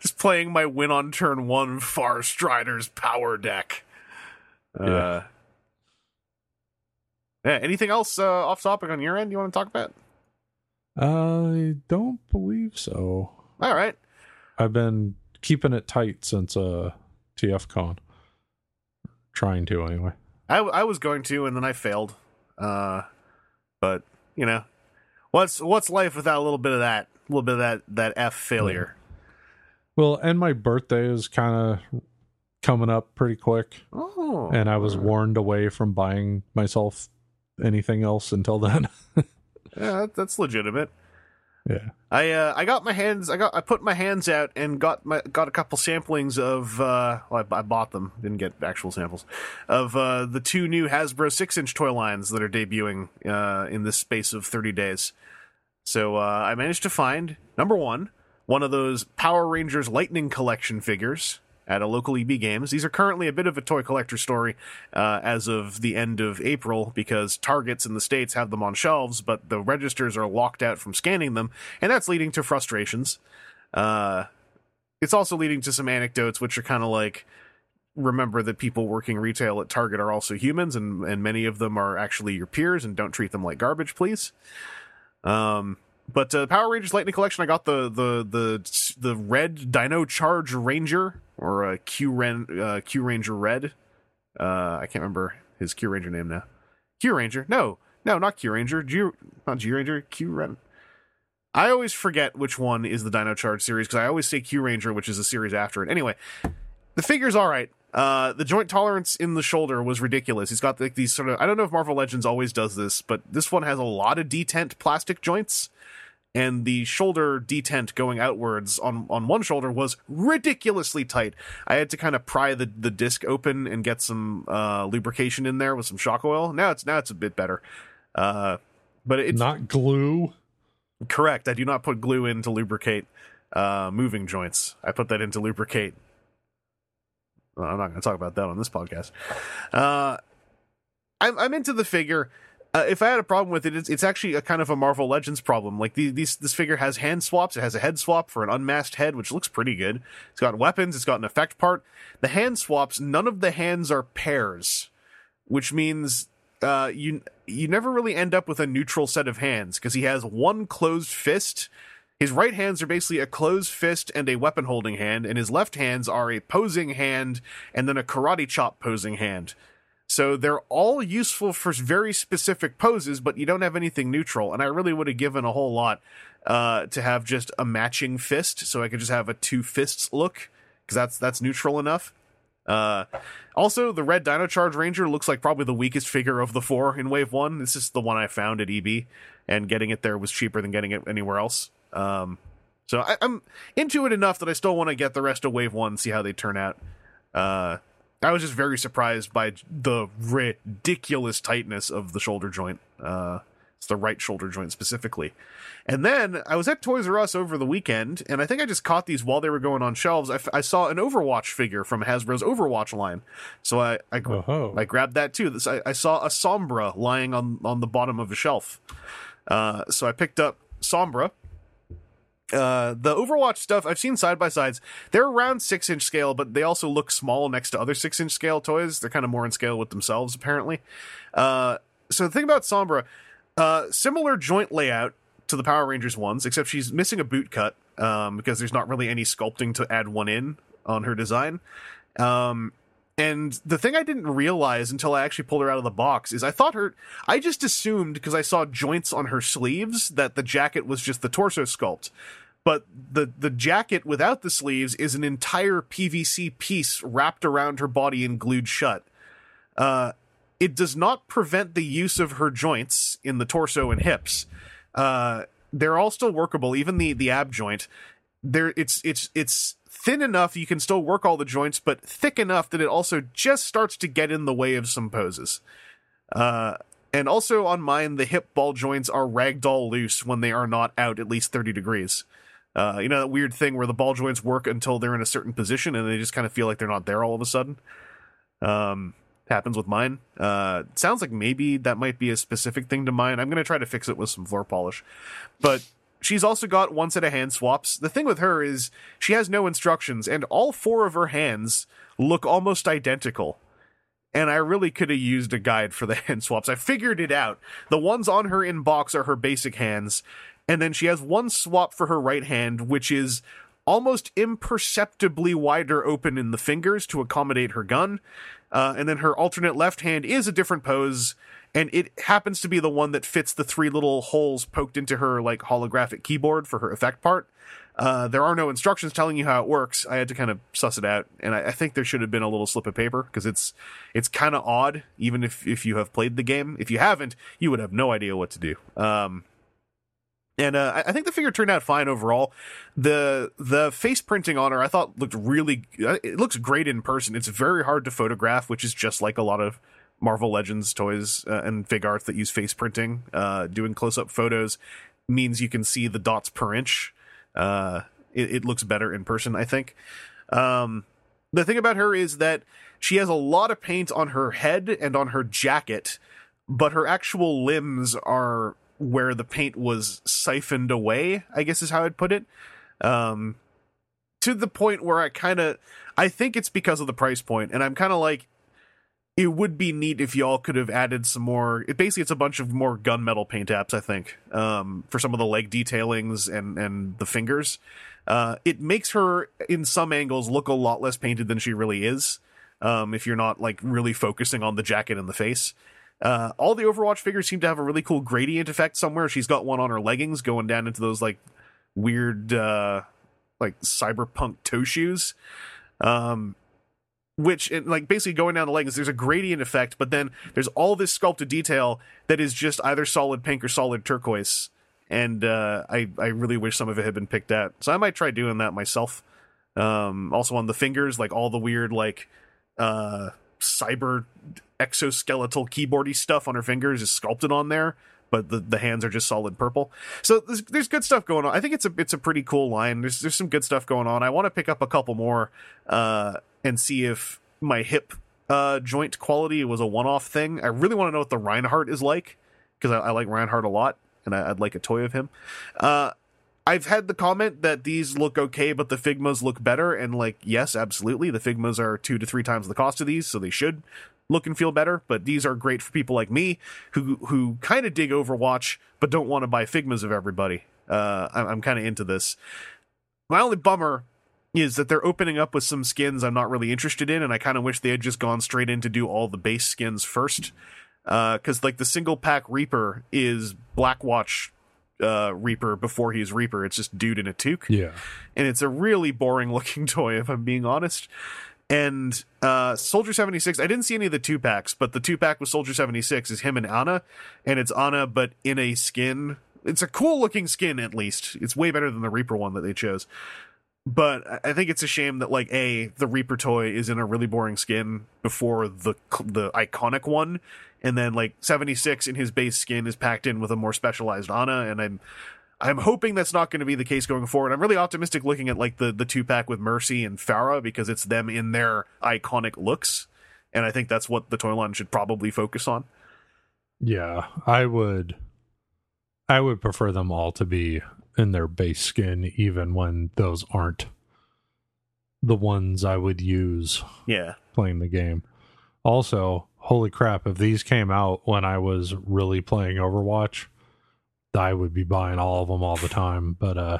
Just playing my win on turn one Far Strider's power deck. Uh, Yeah. yeah. Anything else uh, off topic on your end you want to talk about? I don't believe so. All right. I've been keeping it tight since uh TFCon. Trying to anyway. I, I was going to, and then I failed. Uh, but you know, what's what's life without a little bit of that, a little bit of that that F failure? Well, and my birthday is kind of coming up pretty quick, Oh, and I was warned away from buying myself anything else until then. yeah, that's legitimate. yeah. I uh, I got my hands, I got I put my hands out and got my got a couple samplings of. Uh, well, I, I bought them, didn't get actual samples of uh, the two new Hasbro six inch toy lines that are debuting uh, in this space of thirty days. So uh, I managed to find number one, one of those Power Rangers Lightning Collection figures at a local EB Games. These are currently a bit of a toy collector story uh, as of the end of April because Targets in the States have them on shelves, but the registers are locked out from scanning them, and that's leading to frustrations. Uh, it's also leading to some anecdotes, which are kind of like remember that people working retail at Target are also humans, and, and many of them are actually your peers, and don't treat them like garbage, please. Um, but uh, Power Rangers Lightning Collection, I got the the the the red Dino Charge Ranger or uh, Q Ren uh, Q Ranger Red. Uh, I can't remember his Q Ranger name now. Q Ranger, no, no, not Q Ranger. G, not G Ranger. Q Ren. I always forget which one is the Dino Charge series because I always say Q Ranger, which is a series after it. Anyway, the figure's all right. Uh, the joint tolerance in the shoulder was ridiculous. He's got like these sort of I don't know if Marvel Legends always does this, but this one has a lot of detent plastic joints, and the shoulder detent going outwards on on one shoulder was ridiculously tight. I had to kind of pry the the disc open and get some uh, lubrication in there with some shock oil. Now it's now it's a bit better. Uh, but it's Not glue. Correct. I do not put glue in to lubricate uh, moving joints. I put that in to lubricate. Well, I'm not going to talk about that on this podcast. Uh, I'm, I'm into the figure. Uh, if I had a problem with it, it's, it's actually a kind of a Marvel Legends problem. Like the, these, this figure has hand swaps. It has a head swap for an unmasked head, which looks pretty good. It's got weapons. It's got an effect part. The hand swaps. None of the hands are pairs, which means uh, you you never really end up with a neutral set of hands because he has one closed fist. His right hands are basically a closed fist and a weapon holding hand, and his left hands are a posing hand and then a karate chop posing hand. So they're all useful for very specific poses, but you don't have anything neutral. And I really would have given a whole lot uh, to have just a matching fist, so I could just have a two fists look because that's that's neutral enough. Uh, also, the red Dino Charge Ranger looks like probably the weakest figure of the four in Wave One. This is the one I found at EB, and getting it there was cheaper than getting it anywhere else. Um, so I, I'm into it enough that I still want to get the rest of Wave One, see how they turn out. Uh, I was just very surprised by the ridiculous tightness of the shoulder joint. Uh, it's the right shoulder joint specifically. And then I was at Toys R Us over the weekend, and I think I just caught these while they were going on shelves. I, f- I saw an Overwatch figure from Hasbro's Overwatch line, so I I. I grabbed that too. This, I, I saw a Sombra lying on on the bottom of a shelf, uh, so I picked up Sombra. Uh, the Overwatch stuff I've seen side by sides. They're around six inch scale, but they also look small next to other six inch scale toys. They're kind of more in scale with themselves, apparently. Uh, so the thing about Sombra, uh, similar joint layout to the Power Rangers ones, except she's missing a boot cut um, because there's not really any sculpting to add one in on her design. Um, and the thing I didn't realize until I actually pulled her out of the box is I thought her, I just assumed because I saw joints on her sleeves that the jacket was just the torso sculpt. But the, the jacket without the sleeves is an entire PVC piece wrapped around her body and glued shut. Uh, it does not prevent the use of her joints in the torso and hips. Uh, they're all still workable, even the the ab joint. There, it's it's it's thin enough you can still work all the joints, but thick enough that it also just starts to get in the way of some poses. Uh, and also on mine, the hip ball joints are ragdoll loose when they are not out at least thirty degrees. Uh, you know that weird thing where the ball joints work until they're in a certain position and they just kind of feel like they're not there all of a sudden. Um, happens with mine. Uh, sounds like maybe that might be a specific thing to mine. I'm gonna try to fix it with some floor polish, but she's also got one set of hand swaps. The thing with her is she has no instructions, and all four of her hands look almost identical. And I really could have used a guide for the hand swaps. I figured it out. The ones on her in box are her basic hands, and then she has one swap for her right hand, which is almost imperceptibly wider open in the fingers to accommodate her gun. Uh, and then her alternate left hand is a different pose, and it happens to be the one that fits the three little holes poked into her like holographic keyboard for her effect part. Uh, there are no instructions telling you how it works. I had to kind of suss it out, and I, I think there should have been a little slip of paper because it's it's kind of odd. Even if if you have played the game, if you haven't, you would have no idea what to do. Um, and uh, I- think the figure turned out fine overall. The the face printing on her I thought looked really. uh, It looks great in person. It's very hard to photograph, which is just like a lot of Marvel Legends toys uh, and fig arts that use face printing. Uh, doing close up photos means you can see the dots per inch. Uh, it, it looks better in person, I think. Um, the thing about her is that she has a lot of paint on her head and on her jacket, but her actual limbs are where the paint was siphoned away, I guess is how I'd put it. Um, to the point where I kind of, I think it's because of the price point, and I'm kind of like, it would be neat if y'all could have added some more. It basically it's a bunch of more gunmetal paint apps, I think, um, for some of the leg detailings and and the fingers. Uh, it makes her in some angles look a lot less painted than she really is. Um, if you're not like really focusing on the jacket and the face. Uh, all the Overwatch figures seem to have a really cool gradient effect somewhere. She's got one on her leggings going down into those like weird, uh, like cyberpunk toe shoes. Um, which it, like basically going down the leggings, there's a gradient effect, but then there's all this sculpted detail that is just either solid pink or solid turquoise. And uh, I I really wish some of it had been picked out. So I might try doing that myself. Um, also on the fingers, like all the weird like uh cyber exoskeletal keyboardy stuff on her fingers is sculpted on there but the, the hands are just solid purple. So there's, there's good stuff going on. I think it's a it's a pretty cool line. There's there's some good stuff going on. I want to pick up a couple more uh and see if my hip uh joint quality was a one-off thing. I really want to know what the reinhardt is like because I, I like reinhardt a lot and I, i'd like a toy of him. Uh I've had the comment that these look okay, but the Figmas look better. And like, yes, absolutely. The Figmas are two to three times the cost of these, so they should look and feel better. But these are great for people like me who who kind of dig Overwatch, but don't want to buy Figmas of everybody. Uh, I'm, I'm kind of into this. My only bummer is that they're opening up with some skins I'm not really interested in, and I kind of wish they had just gone straight in to do all the base skins first. Because like the single pack Reaper is Blackwatch uh, Reaper before he's Reaper. It's just dude in a toque. Yeah. And it's a really boring looking toy, if I'm being honest. And uh, Soldier 76, I didn't see any of the two packs, but the two pack with Soldier 76 is him and Ana. And it's Ana, but in a skin. It's a cool looking skin, at least. It's way better than the Reaper one that they chose. But I- think it's a shame that, like, A, the Reaper toy is in a really boring skin before the the iconic one and then like 76 in his base skin is packed in with a more specialized Ana, and I'm I'm hoping that's not going to be the case going forward. I'm really optimistic looking at like the the two pack with Mercy and Pharah because it's them in their iconic looks, and I think that's what the toy line should probably focus on. Yeah, I would I would prefer them all to be in their base skin even when those aren't the ones I would use Yeah, playing the game. Also, holy crap, if these came out when I was really playing Overwatch, I would be buying all of them all the time, but uh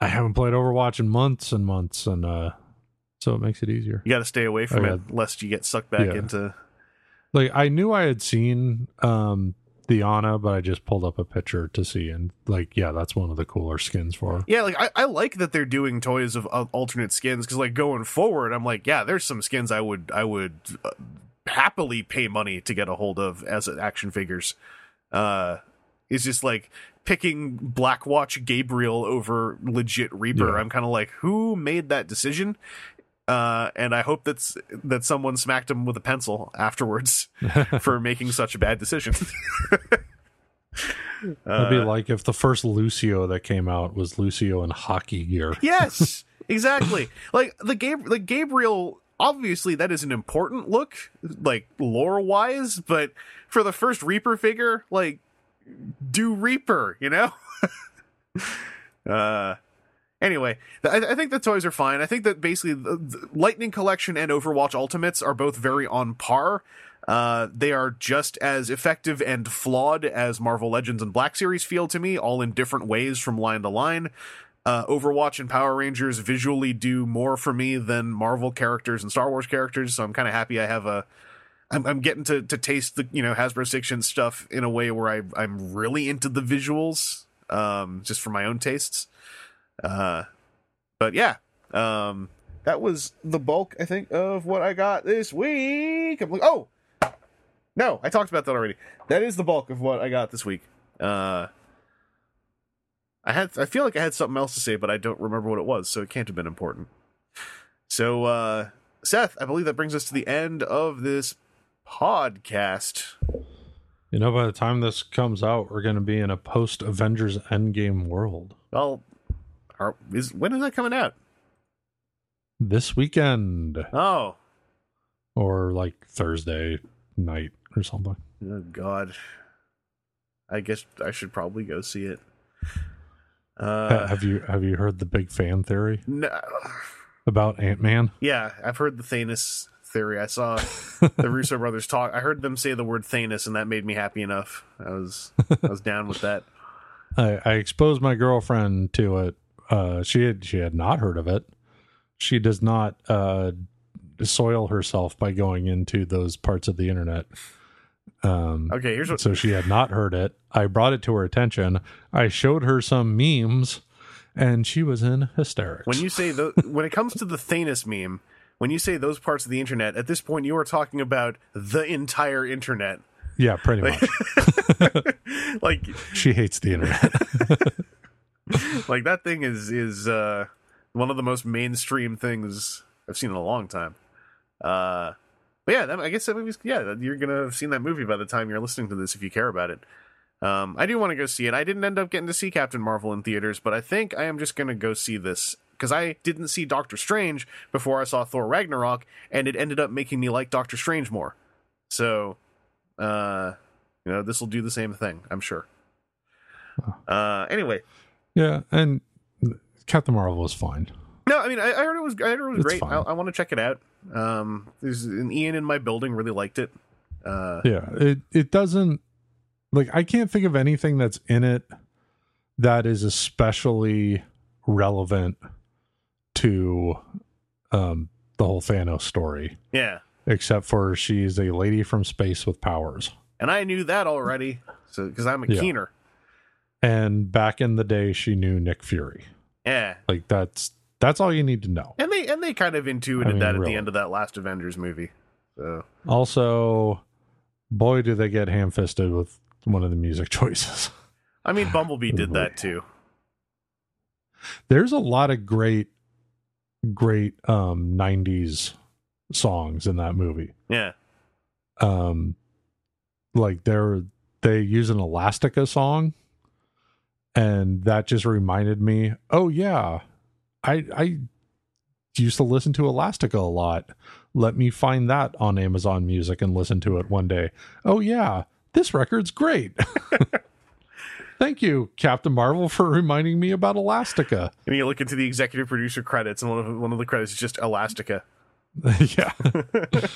I haven't played Overwatch in months and months and uh so it makes it easier. you got to stay away from it lest you get sucked back Yeah. into. like I knew I had seen um the Ana, but I just pulled up a picture to see and like yeah, that's one of the cooler skins for her. Yeah, like I, I like that they're doing toys of uh, alternate skins because like going forward, I'm like, yeah, there's some skins I would I would uh, happily pay money to get a hold of as action figures. Uh, it's just like picking Blackwatch Gabriel over legit Reaper. Yeah. I'm kind of like, who made that decision? Uh, and I hope that's that someone smacked him with a pencil afterwards for making such a bad decision. It'd be like if the first Lucio that came out was Lucio in hockey gear. Yes, exactly. like the Gab- the Gabriel. Obviously, that is an important look, like lore wise. But for the first Reaper figure, like do Reaper, you know. uh. Anyway, I, I think the toys are fine. I think that basically the, the Lightning Collection and Overwatch Ultimates are both very on par. Uh, they are just as effective and flawed as Marvel Legends and Black Series feel to me, all in different ways from line to line. Uh, Overwatch and Power Rangers visually do more for me than Marvel characters and Star Wars characters, so I'm kind of happy I have a. I'm, I'm getting to, to taste the you know Hasbro Section stuff in a way where I I'm really into the visuals, um, just for my own tastes. Uh, but yeah, um, that was the bulk I think of what I got this week. I'm like, oh, no, I talked about that already. That is the bulk of what I got this week. Uh, I had I feel like I had something else to say, but I don't remember what it was, so it can't have been important. So, uh, Seth, I believe that brings us to the end of this podcast. You know, by the time this comes out, we're going to be in a post Avengers Endgame world. Well, are, is when is that coming out? This weekend Oh, or like Thursday night or something. oh God. I guess I should probably go see it. Uh, have you have you heard the big fan theory no, about Ant Man? yeah, I've heard the Thanos theory. I saw the Russo brothers talk. I heard them say the word Thanos, and that made me happy enough. I was I was down with that. I, I exposed my girlfriend to it. Uh, she had she had not heard of it. She does not uh, soil herself by going into those parts of the internet. Um, Okay, here's what. so she had not heard it. I brought it to her attention. I showed her some memes, and she was in hysterics. when you say the when it comes to the Thanos meme, when you say those parts of the internet, at this point you are talking about the entire internet. yeah, pretty much. Like she hates the internet. like that thing is is uh one of the most mainstream things I've seen in a long time. Uh but yeah, that, I guess that movie's yeah, you're gonna have seen that movie by the time you're listening to this if you care about it. Um, I do want to go see it. I didn't end up getting to see Captain Marvel in theaters, but I think I am just gonna go see this because I didn't see Doctor Strange before I saw Thor Ragnarok, and it ended up making me like Doctor Strange more. So, uh, you know, this will do the same thing, I'm sure. Uh, anyway, yeah, and Captain Marvel was fine. No, I mean, I, I heard it was. I heard it was It's great. fine. I, I want to check it out. Um, there's an Ian in my building really liked it. Uh, Yeah, it it doesn't like I can't think of anything that's in it that is especially relevant to um the whole Thanos story, yeah, except for she's a lady from space with powers. and I knew that already. So because I'm a Yeah. keener. And back in the day she knew Nick Fury. Yeah, Like that's that's all you need to know. and they and they kind of intuited I mean, that at really. the end of that last Avengers movie. So Also, boy do they get ham fisted with one of the music choices. I mean, Bumblebee did that too. there's a lot of great great um 90s songs in that movie. Yeah, um like they're they use an elastica song and that just reminded me oh yeah i i used to listen to elastica a lot. Let me find that on amazon music and listen to it one day. Oh yeah this record's great thank you captain marvel for reminding me about elastica and you look into the executive producer credits, and one of one of the credits is just Elastica. yeah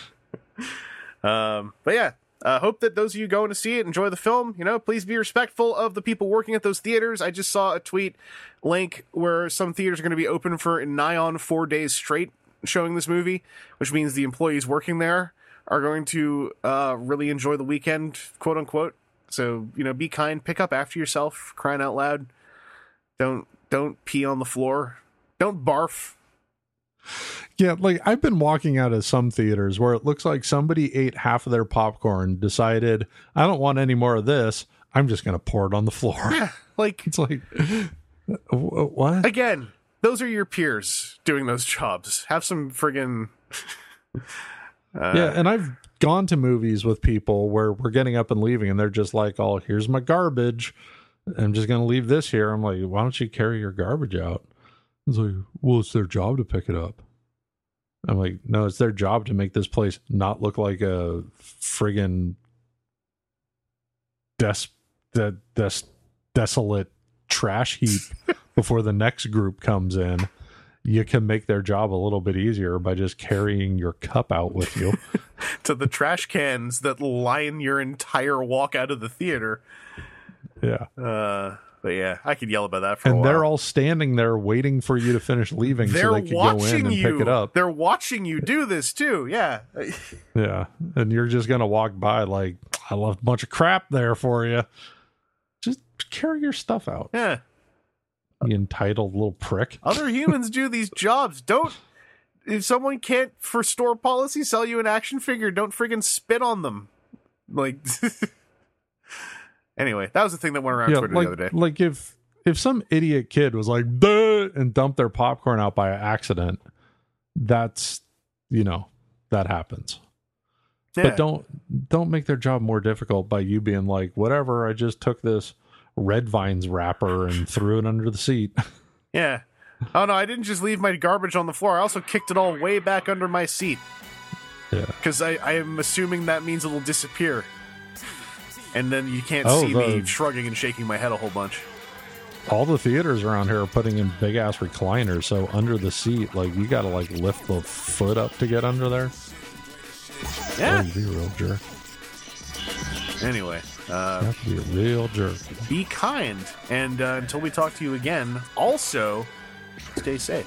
Um, but yeah, uh, hope that those of you going to see it enjoy the film. You know, please be respectful of the people working at those theaters. I just saw a tweet link where some theaters are going to be open for nigh on four days straight showing this movie, which means the employees working there are going to uh, really enjoy the weekend, quote unquote. So you know, be kind, pick up after yourself, crying out loud. Don't don't pee on the floor. Don't barf. Yeah, like I've been walking out of some theaters where it looks like somebody ate half of their popcorn, decided, I don't want any more of this. I'm just going to pour it on the floor. Yeah, Like it's like, uh, uh, what? again, those are your peers doing those jobs. Have some friggin' yeah, uh, and I've gone to movies with people where we're getting up and leaving, and they're just like, "Oh, here's my garbage. I'm just going to leave this here." I'm like, "Why don't you carry your garbage out?" It's like, "Well, it's their job to pick it up." I'm like, "No, it's their job to make this place not look like a friggin' des de, des, desolate trash heap before the next group comes in." You can make their job a little bit easier by just carrying your cup out with you. to the trash cans that line your entire walk out of the theater. Yeah. Uh, but yeah, I could yell about that for a And they're all standing there waiting for you to finish leaving They're so they can go in and you. pick it up. They're watching you do this too. Yeah. Yeah. And you're just going to walk by like, I left a bunch of crap there for you. Just carry your stuff out, Yeah. You entitled little prick. Other humans do these jobs. Don't if someone can't for store policy sell you an action figure, don't friggin' spit on them. Like Anyway, that was the thing that went around Yeah, Twitter like, the other day. like if if some idiot kid was like, Duh, and dumped their popcorn out by accident, that's, you know, that happens. Yeah. but don't don't make their job more difficult by you being like whatever i just took this red vines wrapper and threw it under the seat Yeah. Oh no, I didn't just leave my garbage on the floor. I also kicked it all way back under my seat. Yeah. Because I, I am assuming that means it'll disappear. And then you can't Oh, see me shrugging and shaking my head a whole bunch. all the theaters around here are putting in big ass recliners so under the seat like you gotta like lift the foot up to get under there Yeah. Oh, you be a real jerk. Anyway, uh, be a real jerk. Be kind, and uh, until we talk to you again, also stay safe.